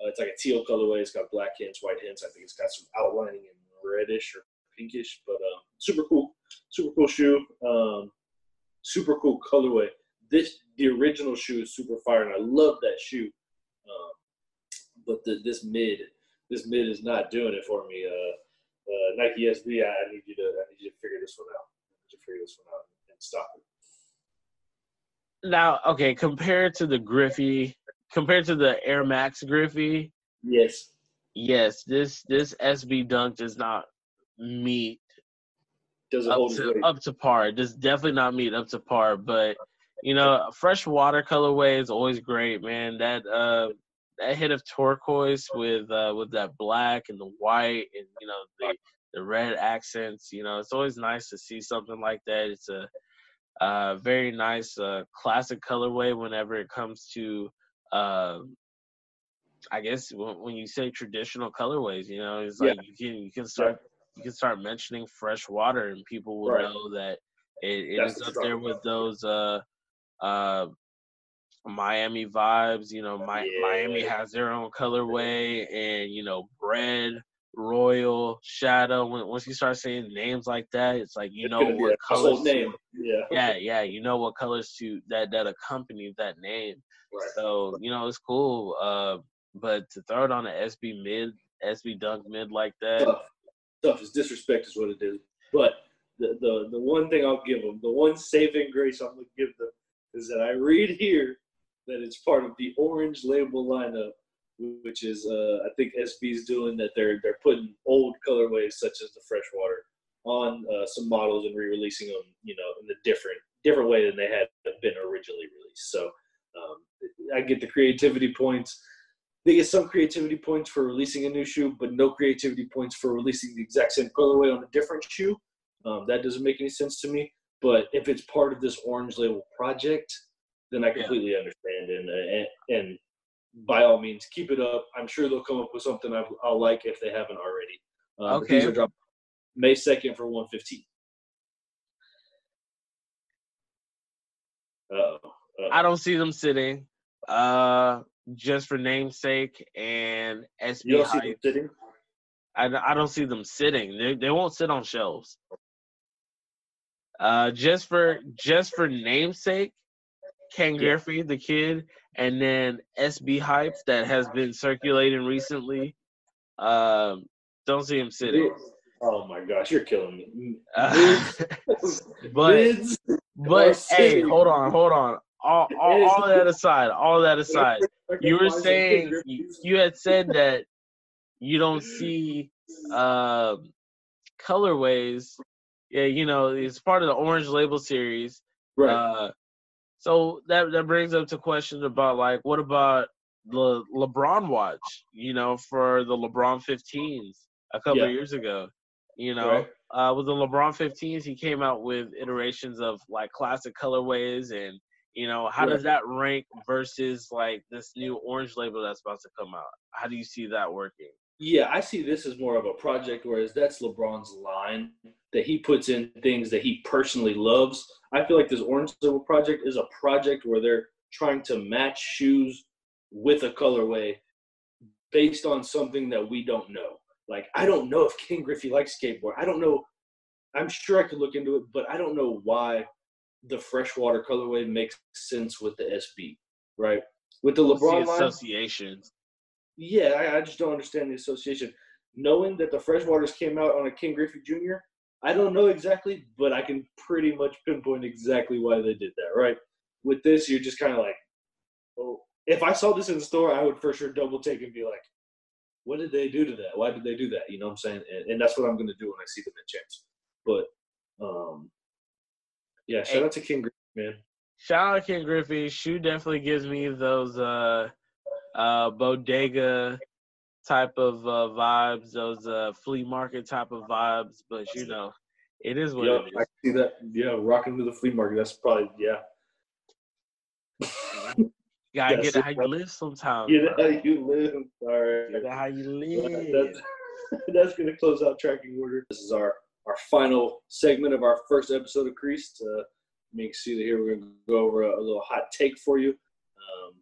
Uh, it's like a teal colorway. It's got black hints, white hints. I think it's got some outlining in reddish or pinkish, but um, super cool, super cool shoe. Um, super cool colorway. This the original shoe is super fire, and I love that shoe. Um, but the, this mid, this mid is not doing it for me. Uh, uh, Nike SB, I, I need you to, I need you to figure this one out. I need you to figure this one out and stop it. Now, okay, compared to the Griffey, compared to the Air Max Griffey, Yes. yes, this this SB Dunk does not meet Does it up to up to par. Does definitely not meet up to par, but you know, fresh water colorway is always great, man. That uh that hit of turquoise with uh with that black and the white and you know the the red accents. You know, it's always nice to see something like that. It's a uh, very nice uh, classic colorway whenever it comes to, uh, I guess when, when, you say traditional colorways, you know, it's like yeah. you can you can start you can start mentioning fresh water and people will right. know that it, it is up there with those uh uh Miami vibes. You know, yeah. Miami has their own colorway, and you know, bread, royal, shadow. When, once you start saying names like that, it's like you know what colors. Name. Yeah. Yeah, yeah. You know what colors to that that accompany that name. Right. So you know it's cool. Uh, but to throw it on an SB mid, SB dunk mid like that. Tough. Tough is disrespect is what it is. But the, the the one thing I'll give them, the one saving grace I'm gonna give them, is that I read here that it's part of the orange label lineup, which is uh, I think SB's doing that. They're they're putting old colorways such as the freshwater on uh, some models and re-releasing them, you know, in a different different way than they had been originally released. So um, I get the creativity points. They get some creativity points for releasing a new shoe, but no creativity points for releasing the exact same colorway on a different shoe. Um, that doesn't make any sense to me. But if it's part of this orange label project, then I completely yeah. understand. And, and and by all means, keep it up. I'm sure they'll come up with something I'll, I'll like if they haven't already. Uh, okay. These are dropping May 2nd for 115. Uh-oh. Uh-oh. I don't see them sitting. Uh, just for namesake and SB you don't see them sitting. I, I don't see them sitting. They they won't sit on shelves. Uh, just for just for namesake, Ken Griffey, the kid, and then SB Hype that has been circulating recently. Um, don't see him sitting. Oh my gosh, you're killing me. Uh, but but hey, hold on, hold on. All, all, all that aside, all that aside, you were saying you, you had said that you don't see uh, colorways. Yeah, you know, it's part of the Orange Label series. Right. Uh, so that that brings up to questions about like what about the LeBron watch? You know, for the LeBron 15s a couple yeah. of years ago. You know, right. uh, with the LeBron 15s, he came out with iterations of like classic colorways, and you know, how right. does that rank versus like this new orange label that's about to come out? How do you see that working? Yeah, I see this as more of a project, whereas that's LeBron's line that he puts in things that he personally loves. I feel like this Orange Label project is a project where they're trying to match shoes with a colorway based on something that we don't know. Like, I don't know if Ken Griffey likes skateboard. I don't know. I'm sure I could look into it, but I don't know why the freshwater colorway makes sense with the SB, right? With the LeBron the associations. Yeah, I, I, just don't understand the association. Knowing that the freshwaters came out on a Ken Griffey Jr., I don't know exactly, but I can pretty much pinpoint exactly why they did that, right? With this, you're just kind of like, oh, if I saw this in the store, I would for sure double take and be like, what did they do to that? Why did they do that? You know what I'm saying? And, and that's what I'm going to do when I see them in champs. But, um, yeah, shout hey, out to Ken Griffey, man. Shout out to Ken Griffey. Shoe definitely gives me those uh, uh, bodega type of uh, vibes, those uh, flea market type of vibes. But you know, it is what yeah, it is. I see that. Yeah, rocking to the flea market. That's probably yeah. you gotta get it how you live sometimes. Get it how you live. All right. Get it how you live. That's, that's gonna close out tracking order. This is our our final segment of our first episode of Creased. Uh, you can see that here we're gonna go over a, a little hot take for you. Um,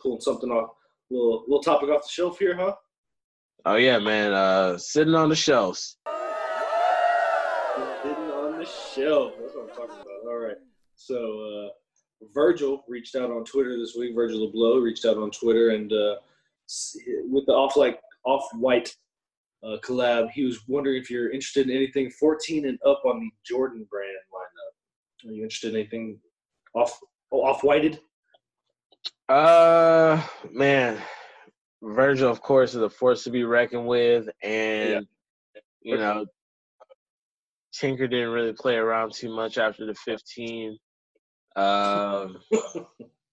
pulling something off, little little topic off the shelf here, huh? Oh yeah, man. Uh, sitting on the shelves. Sitting on the shelf. That's what I'm talking about. All right. So uh, Virgil reached out on Twitter this week. Virgil Abloh reached out on Twitter and uh, with the off like off white uh, collab, he was wondering if you're interested in anything 14 and up on the Jordan brand lineup. Are you interested in anything off oh, off whited? Uh, man, Virgil, of course, is a force to be reckoned with, and yeah. you know, Tinker didn't really play around too much after the 15. Um,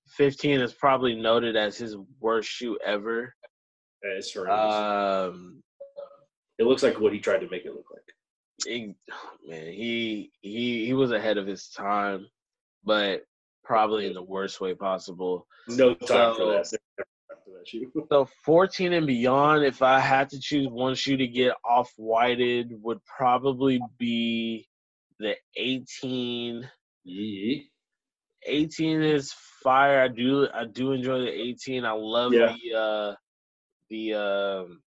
15 is probably noted as his worst shoe ever. Right. Um, It looks like what he tried to make it look like. Man, he he he was ahead of his time, but probably in the worst way possible. No time So- for that. There's never time for that shoe. So 14 and beyond, if I had to choose one shoe to get off whited, would probably be the 18. Yeah. 18 is fire. I do I do enjoy the 18. I love Yeah. the uh the um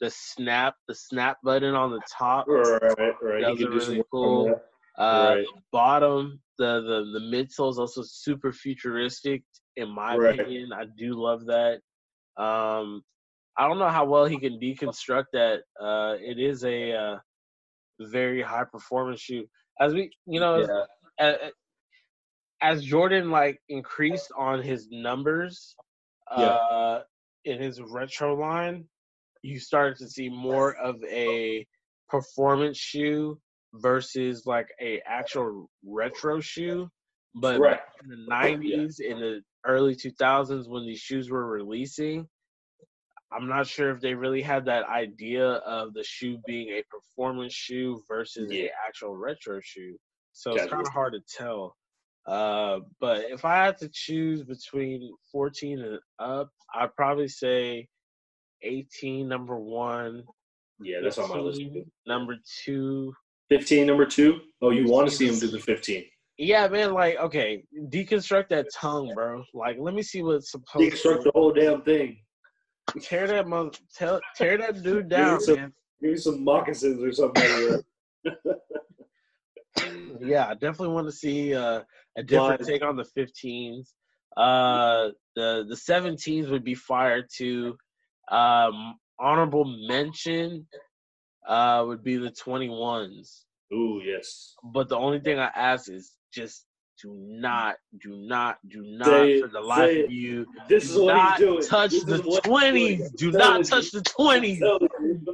the snap the snap button on the top. Right, right. That was could do some really cool. Uh, Right. the bottom, the the the midsole is also super futuristic in my Right. opinion. I do love that. Um, I don't know how well he can deconstruct that. Uh, it is a uh, very high performance shoe. As we, you know, Yeah. a- a- as Jordan like increased on his numbers, Yeah. uh, in his retro line, you started to see more of a performance shoe versus like a actual retro shoe. But Right. in the '90s, in the early 2000s, when these shoes were releasing, I'm not sure if they really had that idea of the shoe being a performance shoe versus Yeah. a actual retro shoe. So it's kind of hard to tell. Uh, but if I had to choose between 14 and up, I'd probably say 18 number one, Yeah, that's on my list. number two. 15, number two. Oh, you want to see him do the 15. Yeah, man, like okay, deconstruct that tongue, bro. Like, let me see what's supposed Deconstruct to the whole damn thing. tear that mother, tell, tear that dude down, me some- man. Give me some moccasins or something. Yeah, I definitely want to see uh, a different take on the 15s. Uh, the the 17s would be fire too. Um, honorable mention uh, would be the 21s. Ooh, yes. But the only thing I ask is just do not, do not, do not, Say for the life of you, This is do what not he's doing. touch This the is what 20s. Do not touch you. the I'm 20s. telling.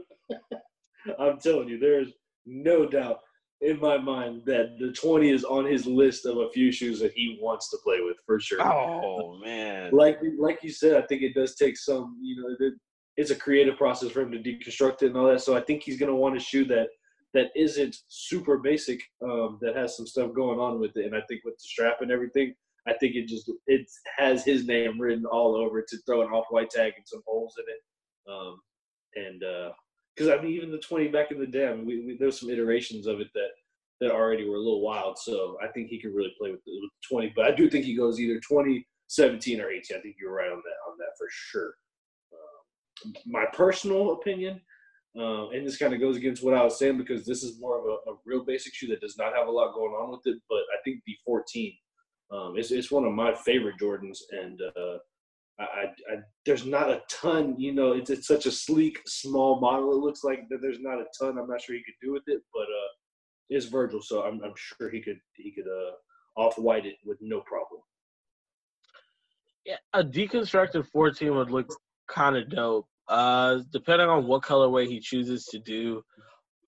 I'm telling you, there's no doubt in my mind that the 20 is on his list of a few shoes that he wants to play with for sure. Oh man. Like like you said, I think it does take some, you know, it, it's a creative process for him to deconstruct it and all that. So I think he's going to want a shoe that that isn't super basic, um, that has some stuff going on with it. And I think with the strap and everything, I think it just it has his name written all over it to throw an off-white tag and some holes in it. Um, and because I mean, even the 20 back in the day, I mean, we, we, some iterations of it that that already were a little wild. So I think he could really play with the, with the 20. But I do think he goes either 20, 17, or 18. I think you're right on that on that for sure. My personal opinion, uh, and this kind of goes against what I was saying because this is more of a, a real basic shoe that does not have a lot going on with it. But I think the 14, um, it's it's one of my favorite Jordans, and uh, I, I, there's not a ton. You know, it's it's such a sleek, small model. It looks like there's not a ton. I'm not sure he could do with it, but uh, it's Virgil, so I'm I'm sure he could he could uh off white it with no problem. Yeah, a deconstructed 14 would look kind of dope. Uh, depending on what colorway he chooses to do.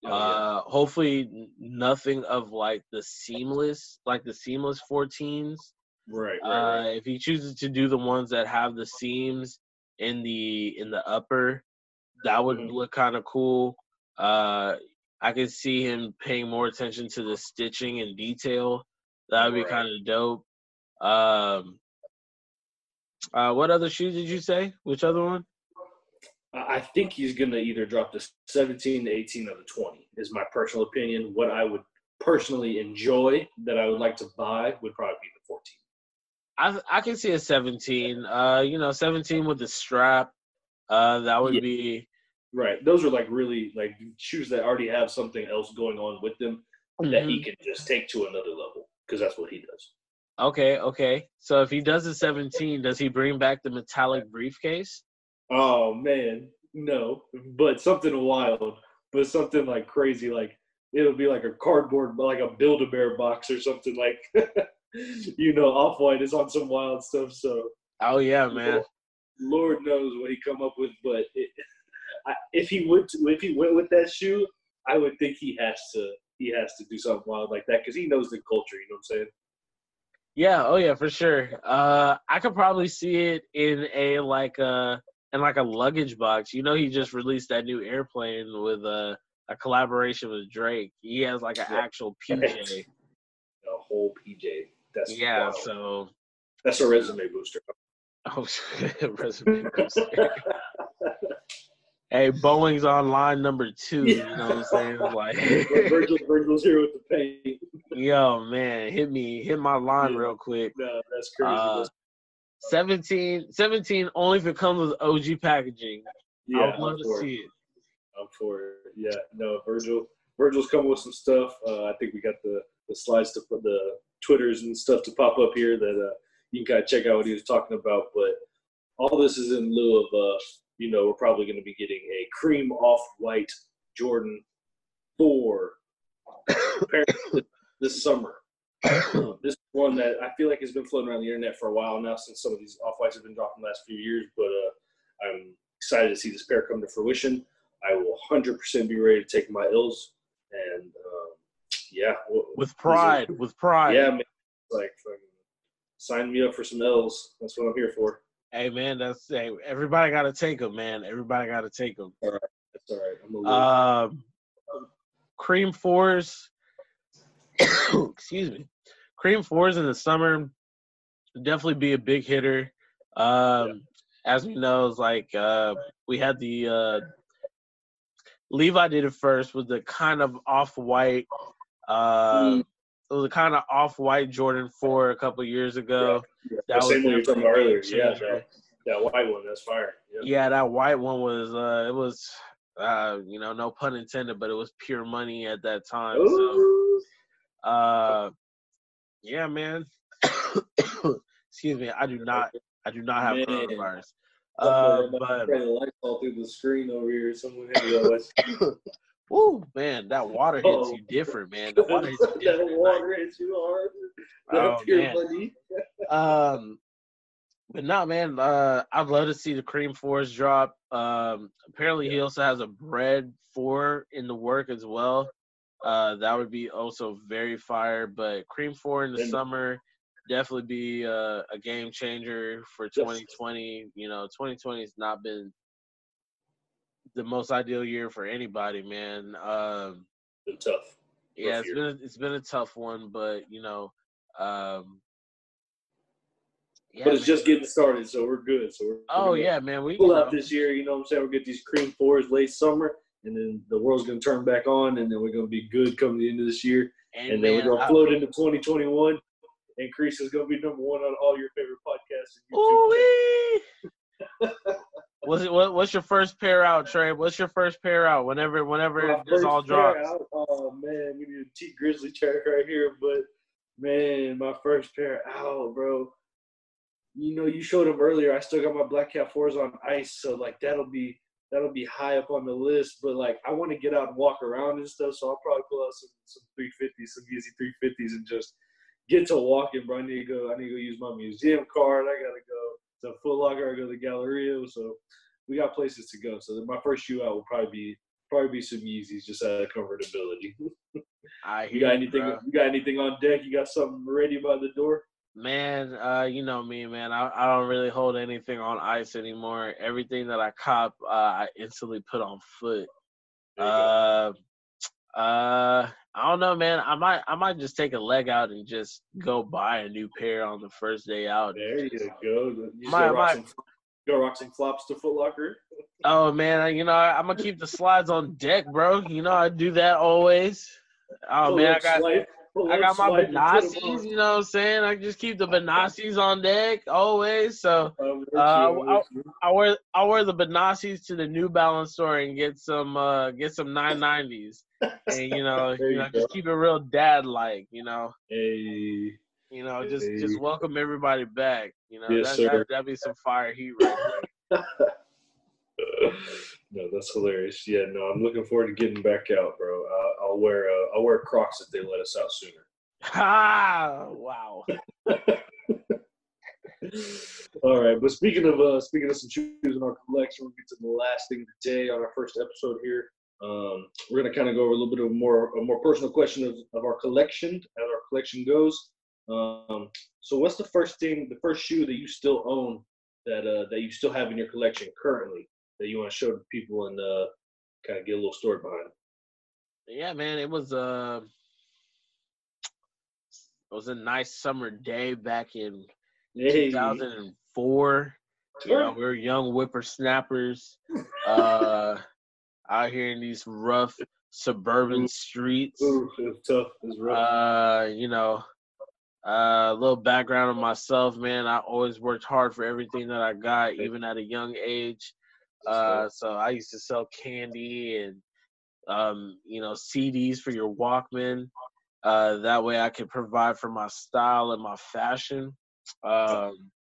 Oh. Uh, hopefully nothing of like the seamless, like the seamless 14s. right, right, Uh, right. if he chooses to do the ones that have the seams in the in the upper, that would Mhm. look kind of cool. Uh, I could see him paying more attention to the stitching and detail. That would be Right. kind of dope. Um, uh, what other shoes did you say? Which other one? I I think he's gonna either drop the 17, the 18, or the 20. Is my personal opinion. What I would personally enjoy that I would like to buy would probably be the 14. I I can see a 17. Uh, you know, 17 with the strap. Uh, that would Yeah. be Right. Those are like really like shoes that already have something else going on with them that Mhm. he can just take to another level because that's what he does. Okay, okay. So if he does the 17, does he bring back the metallic briefcase? Oh man, no, but something wild, but something like crazy, like it'll be like a cardboard, like a Build a Bear box or something like, you know, Off White is on some wild stuff. So Oh yeah, man. Lord knows what he come up with, but it, I, if he would, if he went with that shoe, I would think he has to, he has to do something wild like that because he knows the culture. You know what I'm saying? Yeah, oh yeah, for sure. Uh I could probably see it in a like uh and like a luggage box. You know, he just released that new airplane with a a collaboration with Drake. He has like an Yeah. actual PJ. A whole PJ. That's Yeah, wild. so that's a resume booster. oh, resume booster. Hey, Boeing's on line number two. You know what I'm saying? Like, Virgil, Virgil's here with the paint. yo, man, hit me, hit my line Yeah. real quick. No, that's crazy. Uh, 17, 17 only if it comes with OG packaging. Yeah, I would love to it. see it. I'm for it. Yeah, no, Virgil. Virgil's coming with some stuff. Uh, I think we got the the slides to put the twitters and stuff to pop up here that uh, you can kind of check out what he was talking about. But all this is in lieu of, uh, you know, we're probably going to be getting a cream off white Jordan four this summer. Um, this one that I feel like has been floating around the internet for a while now, since some of these off whites have been dropped in the last few years. But uh, I'm excited to see this pair come to fruition. I will 100% be ready to take my ills, and um, yeah, with pride, with pride. yeah, man, like fucking sign me up for some L's. That's what I'm here for. Hey, man, that's hey, everybody got to take them, man. Everybody got to take them. That's all right. I'm Um, cream fours. excuse me. Cream fours in the summer definitely be a big hitter. Um, As we know, it's like uh, we had the uh, Levi did it first with the kind of off white. Uh, Mm. It was a kind of off white Jordan Four a couple years ago. yeah, that the same was one you were talking about earlier. Yeah, that, that white one. That's fire. Yeah. Yeah, that white one was uh it was uh you know, no pun intended, but it was pure money at that time. So uh yeah, man. Excuse me, I do not I do not have Man. coronavirus. Uh but Trying to light all through the screen over here. Someone had to woo man, that water hits Oh. you different, man. The water hits you that different. like, water hits you hard. That Oh, money. Um, but no, man. Uh, I'd love to see the cream fours drop. Um, apparently he also has a bread four in the work as well. Uh, that would be also very fire. But cream four in the And- summer definitely be uh, a game changer for Yes. 2020. You know, 2020 has not been the most ideal year for anybody, man. Um, Been tough. yeah, it's year. been a, it's been a tough one, but you know, um, yeah, but it's man. just getting started, so we're good. So we're Oh we're yeah, man. We pull out know, this year. You know what I'm saying? We'll get these cream fours late summer, and then the world's gonna turn back on, and then we're gonna be good come the end of this year, and, and then man, we're gonna I- float into 2021. And Creased is gonna be number one on all your favorite podcasts. And YouTube. Ooh-wee. What's it? What, what's your first pair out, Trey? What's your first pair out? Whenever, whenever My this all drops. out, oh man, we need a Tee Grizzley track right here. But man, my first pair out, bro. You know, you showed them earlier. I still got my Black Cat fours on ice, so like that'll be that'll be high up on the list. But like, I want to get out and walk around and stuff, so I'll probably pull out some some 350s, some Yeezy 350s, and just get to walking, bro. I need to go. I need to go use my museum card. I gotta go to Foot Locker. I go to the Galleria. So we got places to go. So my first shoe out will probably be probably be some Yeezys just out of comfortability. I You got anything? bro. You got anything on deck? You got something ready by the door? Man, uh, you know me, man. I, I don't really hold anything on ice anymore. Everything that I cop, uh, I instantly put on foot. Go. Uh, I don't know, man. I might, I might just take a leg out and just go buy a new pair on the first day out. there you go. You My- go, rock my- some, go rock some flops to Foot Locker. Oh man, I- you know I, I'm gonna keep the slides on deck, bro. You know I do that always. Oh man, I got I got my swipe, and put 'em Benassis. You know what I'm saying? I just keep the Benassis on deck always. So you, Uh, I'm with I'll- you. I wear I wear the Benassis to the New Balance store and get some uh get some 990s, and you know you you know go. just keep it real dad like. You know Hey, you know just Hey. just welcome everybody back. You know Yes, that, that, that'd be some fire heat right there. no, that's hilarious. Yeah, no, I'm looking forward to getting back out, bro. Uh, I'll wear uh, I'll wear Crocs if they let us out sooner. Ah, wow. All right, but speaking of uh, speaking of some shoes in our collection, we'll get to the last thing today on our first episode here. Um, we're gonna kind of go over a little bit of more a more personal question of, of our collection as our collection goes. Um, so, what's the first thing, the first shoe that you still own that uh, that you still have in your collection currently that you want to show to people and uh, kind of get a little story behind it? Yeah, man, it was uh, it was a nice summer day back in Hey. 2004. You know, we were young whippersnappers, uh, out here in these rough suburban streets. Ooh, it tough. It was rough. Uh, you know, uh, a little background on myself, man. I always worked hard for everything that I got, even at a young age. Uh, so I used to sell candy and, um, you know, CDs for your Walkman. Uh, that way I could provide for my style and my fashion. Um,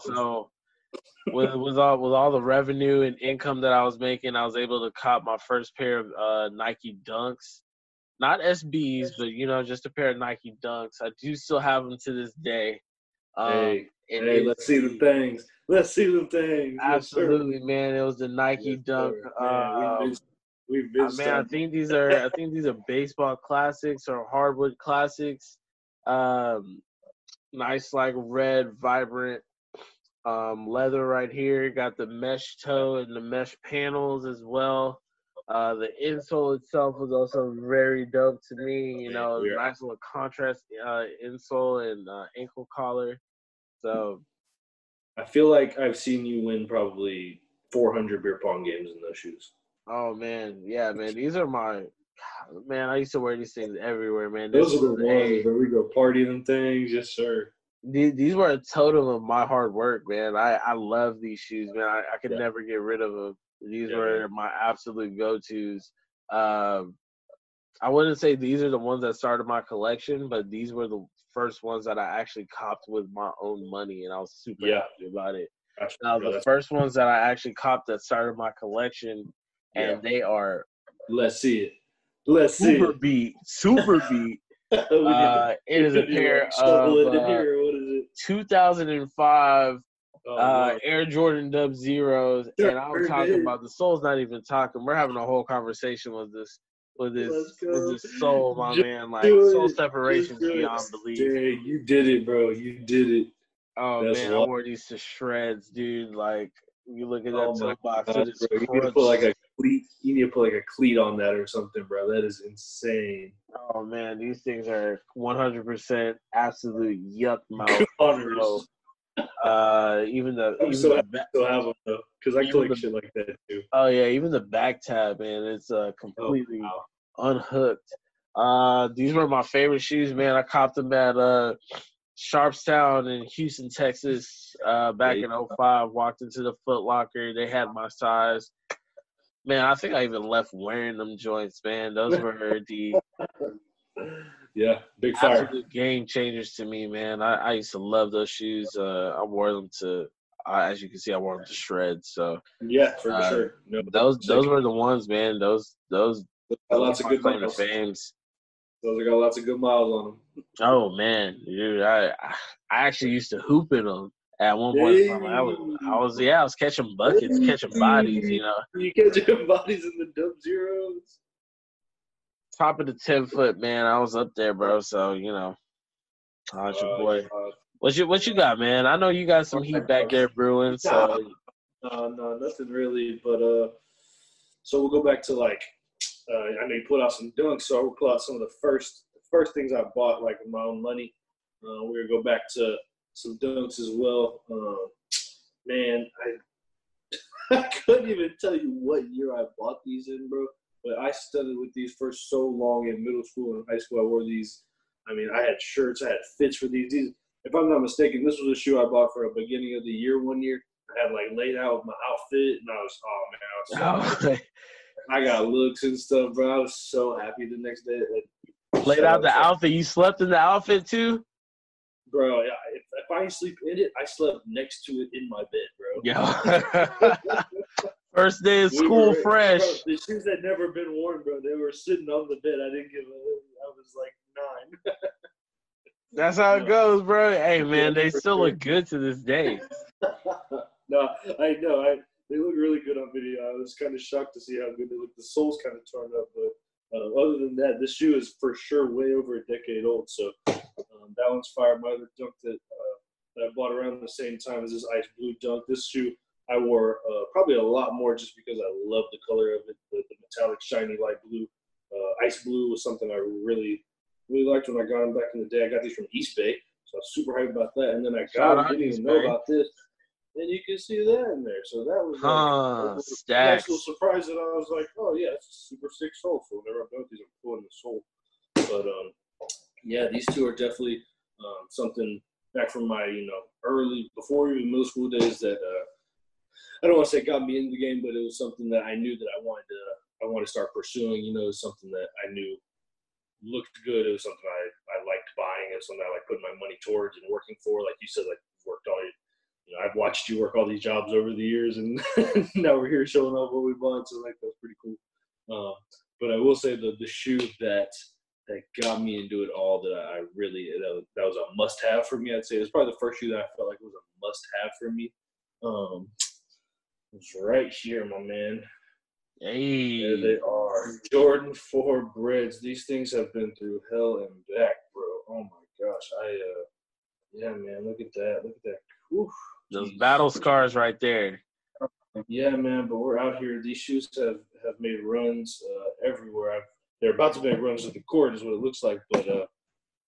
so with with all with all the revenue and income that I was making, I was able to cop my first pair of uh, Nike Dunks, not SBs, but you know, just a pair of Nike Dunks. I do still have them to this day. Um, hey, and hey, let's see the things. Let's see the things. Yes. Absolutely, man. It was the Nike Yes, Dunk. Man, Um, we've been, we've been uh, man, I think these are I think these are baseball classics or hardwood classics. Um, nice like red, vibrant um, leather right here. Got the mesh toe and the mesh panels as well. Uh, the insole itself was also very dope to me. You know, are- nice little contrast uh, insole and uh, ankle collar. So I feel like I've seen you win probably 400 beer pong games in those shoes. Oh man, yeah, man. These are my man. I used to wear these things everywhere, man. Those This are the ones a- where we go partying things. Yes, sir. These, were a totem of my hard work, man. I, I love these shoes, man. I, I could Yeah. never get rid of them. These Yeah, were man. my absolute go tos. Um, I wouldn't say these are the ones that started my collection, but these were the first ones that I actually copped with my own money, and I was super Yeah. happy about it. Now, the first ones that I actually copped that started my collection, and they are Let's see it. Let's see super beat, super beat. Uh, it is a we need to pair of uh, here. What is it? 2005 Oh, uh, Air Jordan Dub Zeros, and I'm talking did. about the sole's not even talking. We're having a whole conversation with this, with this, with this sole, my Just man. Like soul separation Just beyond belief. Dang, you did it, bro. You did it. Oh That's man, I wild. wore these to shreds, dude. Like you look at that Oh my toe box, God, it is bro. You need to put like a cleat. You need to put like a cleat on that or something, bro. That is insane. Oh man, these things are 100% absolute yuck mouth. Uh, even the I'm even so the happy ba- Still have them though, because I collect the- shit like that too. oh yeah, even the back tab, man, it's uh Oh, completely wow. unhooked. Uh, these were my favorite shoes, man. I copped them at uh Sharpstown in Houston, Texas, uh, back in 05. Walked into the Foot Locker, they had my size. Man, I think I even left wearing them joints, man. Those were the Yeah, big fire. absolute game changers to me, man. I, I used to love those shoes. Uh, I wore them to, uh, as you can see, I wore them to shreds. So Yeah, for Uh, sure. No, those those were the ones, man. Those those got lots of good claim miles. fames. Those got lots of good miles on them. Oh man, dude, I I actually used to hoop in them at one point. in. I was I was yeah, I was catching buckets, catching bodies. You know, You catch your bodies in the dub zeros. top of the ten foot, man. I was up there, bro. So you know, how's your Uh, boy? What you what you got, man? I know you got some heat back there brewing. So No, no, nothing really. But uh, so we'll go back to like, uh, I know you put out some dunks, so we'll pull out some of the first the first things I bought like with my own money. Uh, we're gonna go back to some dunks as well. Uh, man, I I couldn't even tell you what year I bought these in, bro. But I studied with these for so long in middle school and high school. I wore these. I mean, I had shirts, I had fits for these. These, if I'm not mistaken, this was a shoe I bought for a beginning of the year one year. I had like laid out my outfit, and I was, oh man, I was so happy. I got looks and stuff, bro. I was so happy the next day. Like, laid out the outfit. You slept in the outfit too? Bro. If, if I sleep in it, I slept next to it in my bed, bro. Yeah. First day of We school were- fresh. Bro, the shoes had never been worn, bro. They were sitting on the bed. I didn't give a. I was like nine. That's how it goes, bro. Hey man, they still look good to this day. no, I know. I they look really good on video. I was kind of shocked to see how good they look. The sole's kind of torn up, but uh, other than that, this shoe is for sure way over a decade old. So um, that one's fire. My other dunk that uh, that I bought around the same time as this ice blue dunk. This shoe I wore uh, probably a lot more just because I love the color of it. The, the metallic, shiny, light blue. Uh, ice blue was something I really, really liked when I got them back in the day. I got these from Eastbay, so I was super hyped about that. And then I got them, didn't even know about this. And you can see that in there. So that was, like, Huh, that was a stacks. nice little surprise that I was like, oh yeah, it's a super sick sole. So whenever I'm done with these, I'm pulling the sole. But um, yeah, these two are definitely um, something back from my you know early before even middle school days that uh, I don't want to say got me into the game, but it was something that I knew that I wanted to I wanted to start pursuing. You know, something that I knew looked good. It was something I, I liked buying. It was something I like putting my money towards and working for. Like you said, like worked all your you know, I've watched you work all these jobs over the years, and now we're here showing off what we bought. So like that's pretty cool. Um, but I will say the the shoe that that got me into it all that I really that was, that was a must have for me. I'd say it was probably the first shoe that I felt like was a must have for me. Um, it's right here, my man. Hey. There they are. Jordan Four Breads. These things have been through hell and back, bro. Oh my gosh. I uh yeah man, look at that. Look at that. Whew, those battle scars right there. Yeah, man, but we're out here. These shoes have, have made runs uh, everywhere. I've, they're about to make runs at the court, is what it looks like. But uh,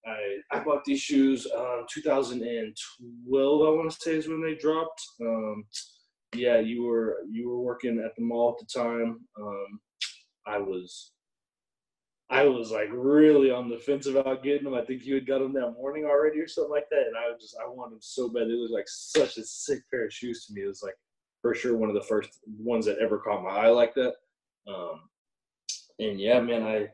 I I bought these shoes um, 2012. I want to say is when they dropped. Um, yeah, you were you were working at the mall at the time. Um, I was I was like really on the fence about getting them. I think you had got them that morning already or something like that, and I was just I wanted them so bad. It was like such a sick pair of shoes to me. It was like for sure one of the first ones that ever caught my eye like that. Um, and yeah, man, I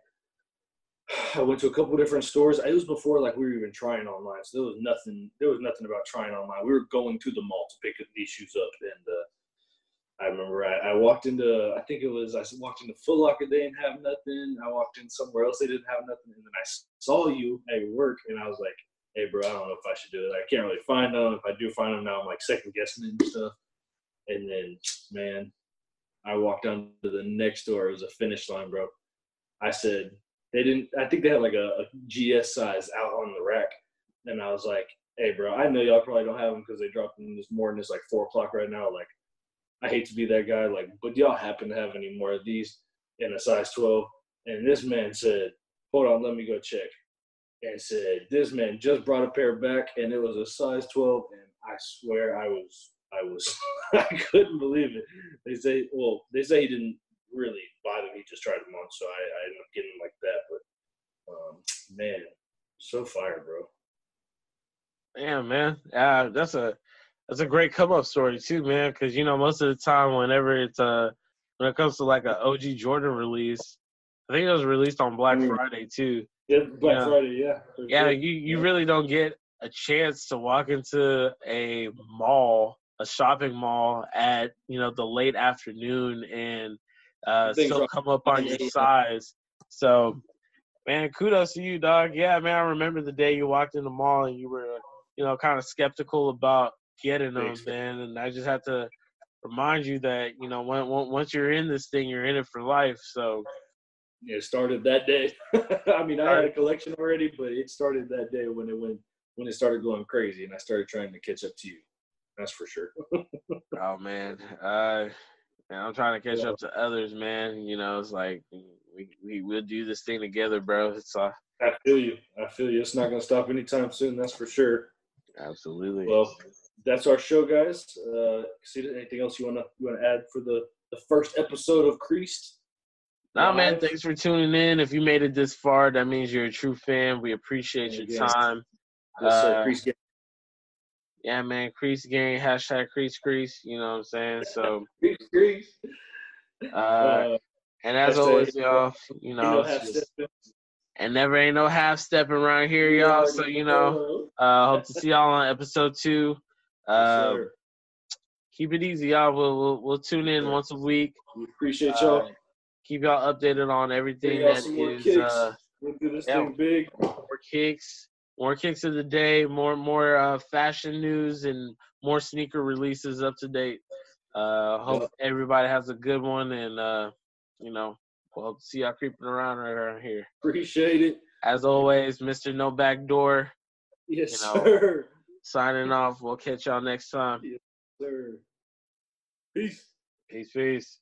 I went to a couple different stores. It was before like we were even trying online, so there was nothing. There was nothing about trying online. We were going to the mall to pick these shoes up, and uh, I remember I, I walked into I think it was I walked into Foot Locker. They didn't have nothing. I walked in somewhere else. They didn't have nothing, and then I saw you at work, and I was like, "Hey, bro, I don't know if I should do it. I can't really find them. If I do find them now, I'm like second guessing it and stuff." And then, man, I walked down to the next door. It was a Finish Line, bro. I said they didn't. I think they had like a, a GS size out on the rack, and I was like, "Hey, bro, I know y'all probably don't have them because they dropped them this morning. It's like four o'clock right now. Like, I hate to be that guy, like, but y'all happen to have any more of these in a size 12?" And this man said, "Hold on, let me go check." And said, "This man just brought a pair back, and it was a size 12." And I swear, I was, I was, I couldn't believe it. They say, well, they say he didn't really buy them; he just tried them on. So I, I ended up getting them like that. But um, man, so fire, bro. Damn, man. Uh, that's a that's a great come up story too, man. Because you know most of the time, whenever it's uh when it comes to like a OG Jordan release, I think it was released on Black Mm. Friday too. Yeah, Black Yeah. Friday, yeah. Yeah, sure. you you Yeah. really don't get a chance to walk into a mall, a shopping mall at you know the late afternoon and uh, still come up on your size. So, man, kudos to you, dog. Yeah, man, I remember the day you walked in the mall and you were, you know, kind of skeptical about getting them, Thanks. man. And I just have to remind you that you know when, once you're in this thing, you're in it for life. So, It started that day. I mean, I had a collection already, but it started that day when it went when it started going crazy, and I started trying to catch up to you. That's for sure. oh man, uh, man, I'm trying to catch up to others, man. You know, it's like we we will do this thing together, bro. It's uh, I feel you. I feel you. It's not going to stop anytime soon. That's for sure. absolutely. Well, that's our show, guys. Uh, see anything else you want to you want to add for the the first episode of Creased? Nah, man, thanks for tuning in. If you made it this far, that means you're a true fan. We appreciate your Yes. time. Yes. Uh, Gang. Yeah, man, Crease Gang, hashtag Crease Crease, you know what I'm saying? So, Crease uh, Uh, and as always, y'all, you know, know, it's half just- step. and never ain't no half stepping around here, y'all. So, you know, uh, hope to see y'all on episode two. Yes, Uh, keep it easy, y'all. We'll, we'll, we'll tune in Yeah. once a week. We appreciate y'all. Uh, keep y'all updated on everything y'all that kicks. uh, We'll do this yeah. thing big. more kicks, more kicks of the day, more more uh, fashion news, and more sneaker releases up to date. Uh, hope Yep. everybody has a good one, and uh, you know, we'll see y'all creeping around right around here. Appreciate it. As always, Mister No Back Door. Yes, You know, sir. Signing off. We'll catch y'all next time. Yes, sir. Peace. Peace, peace.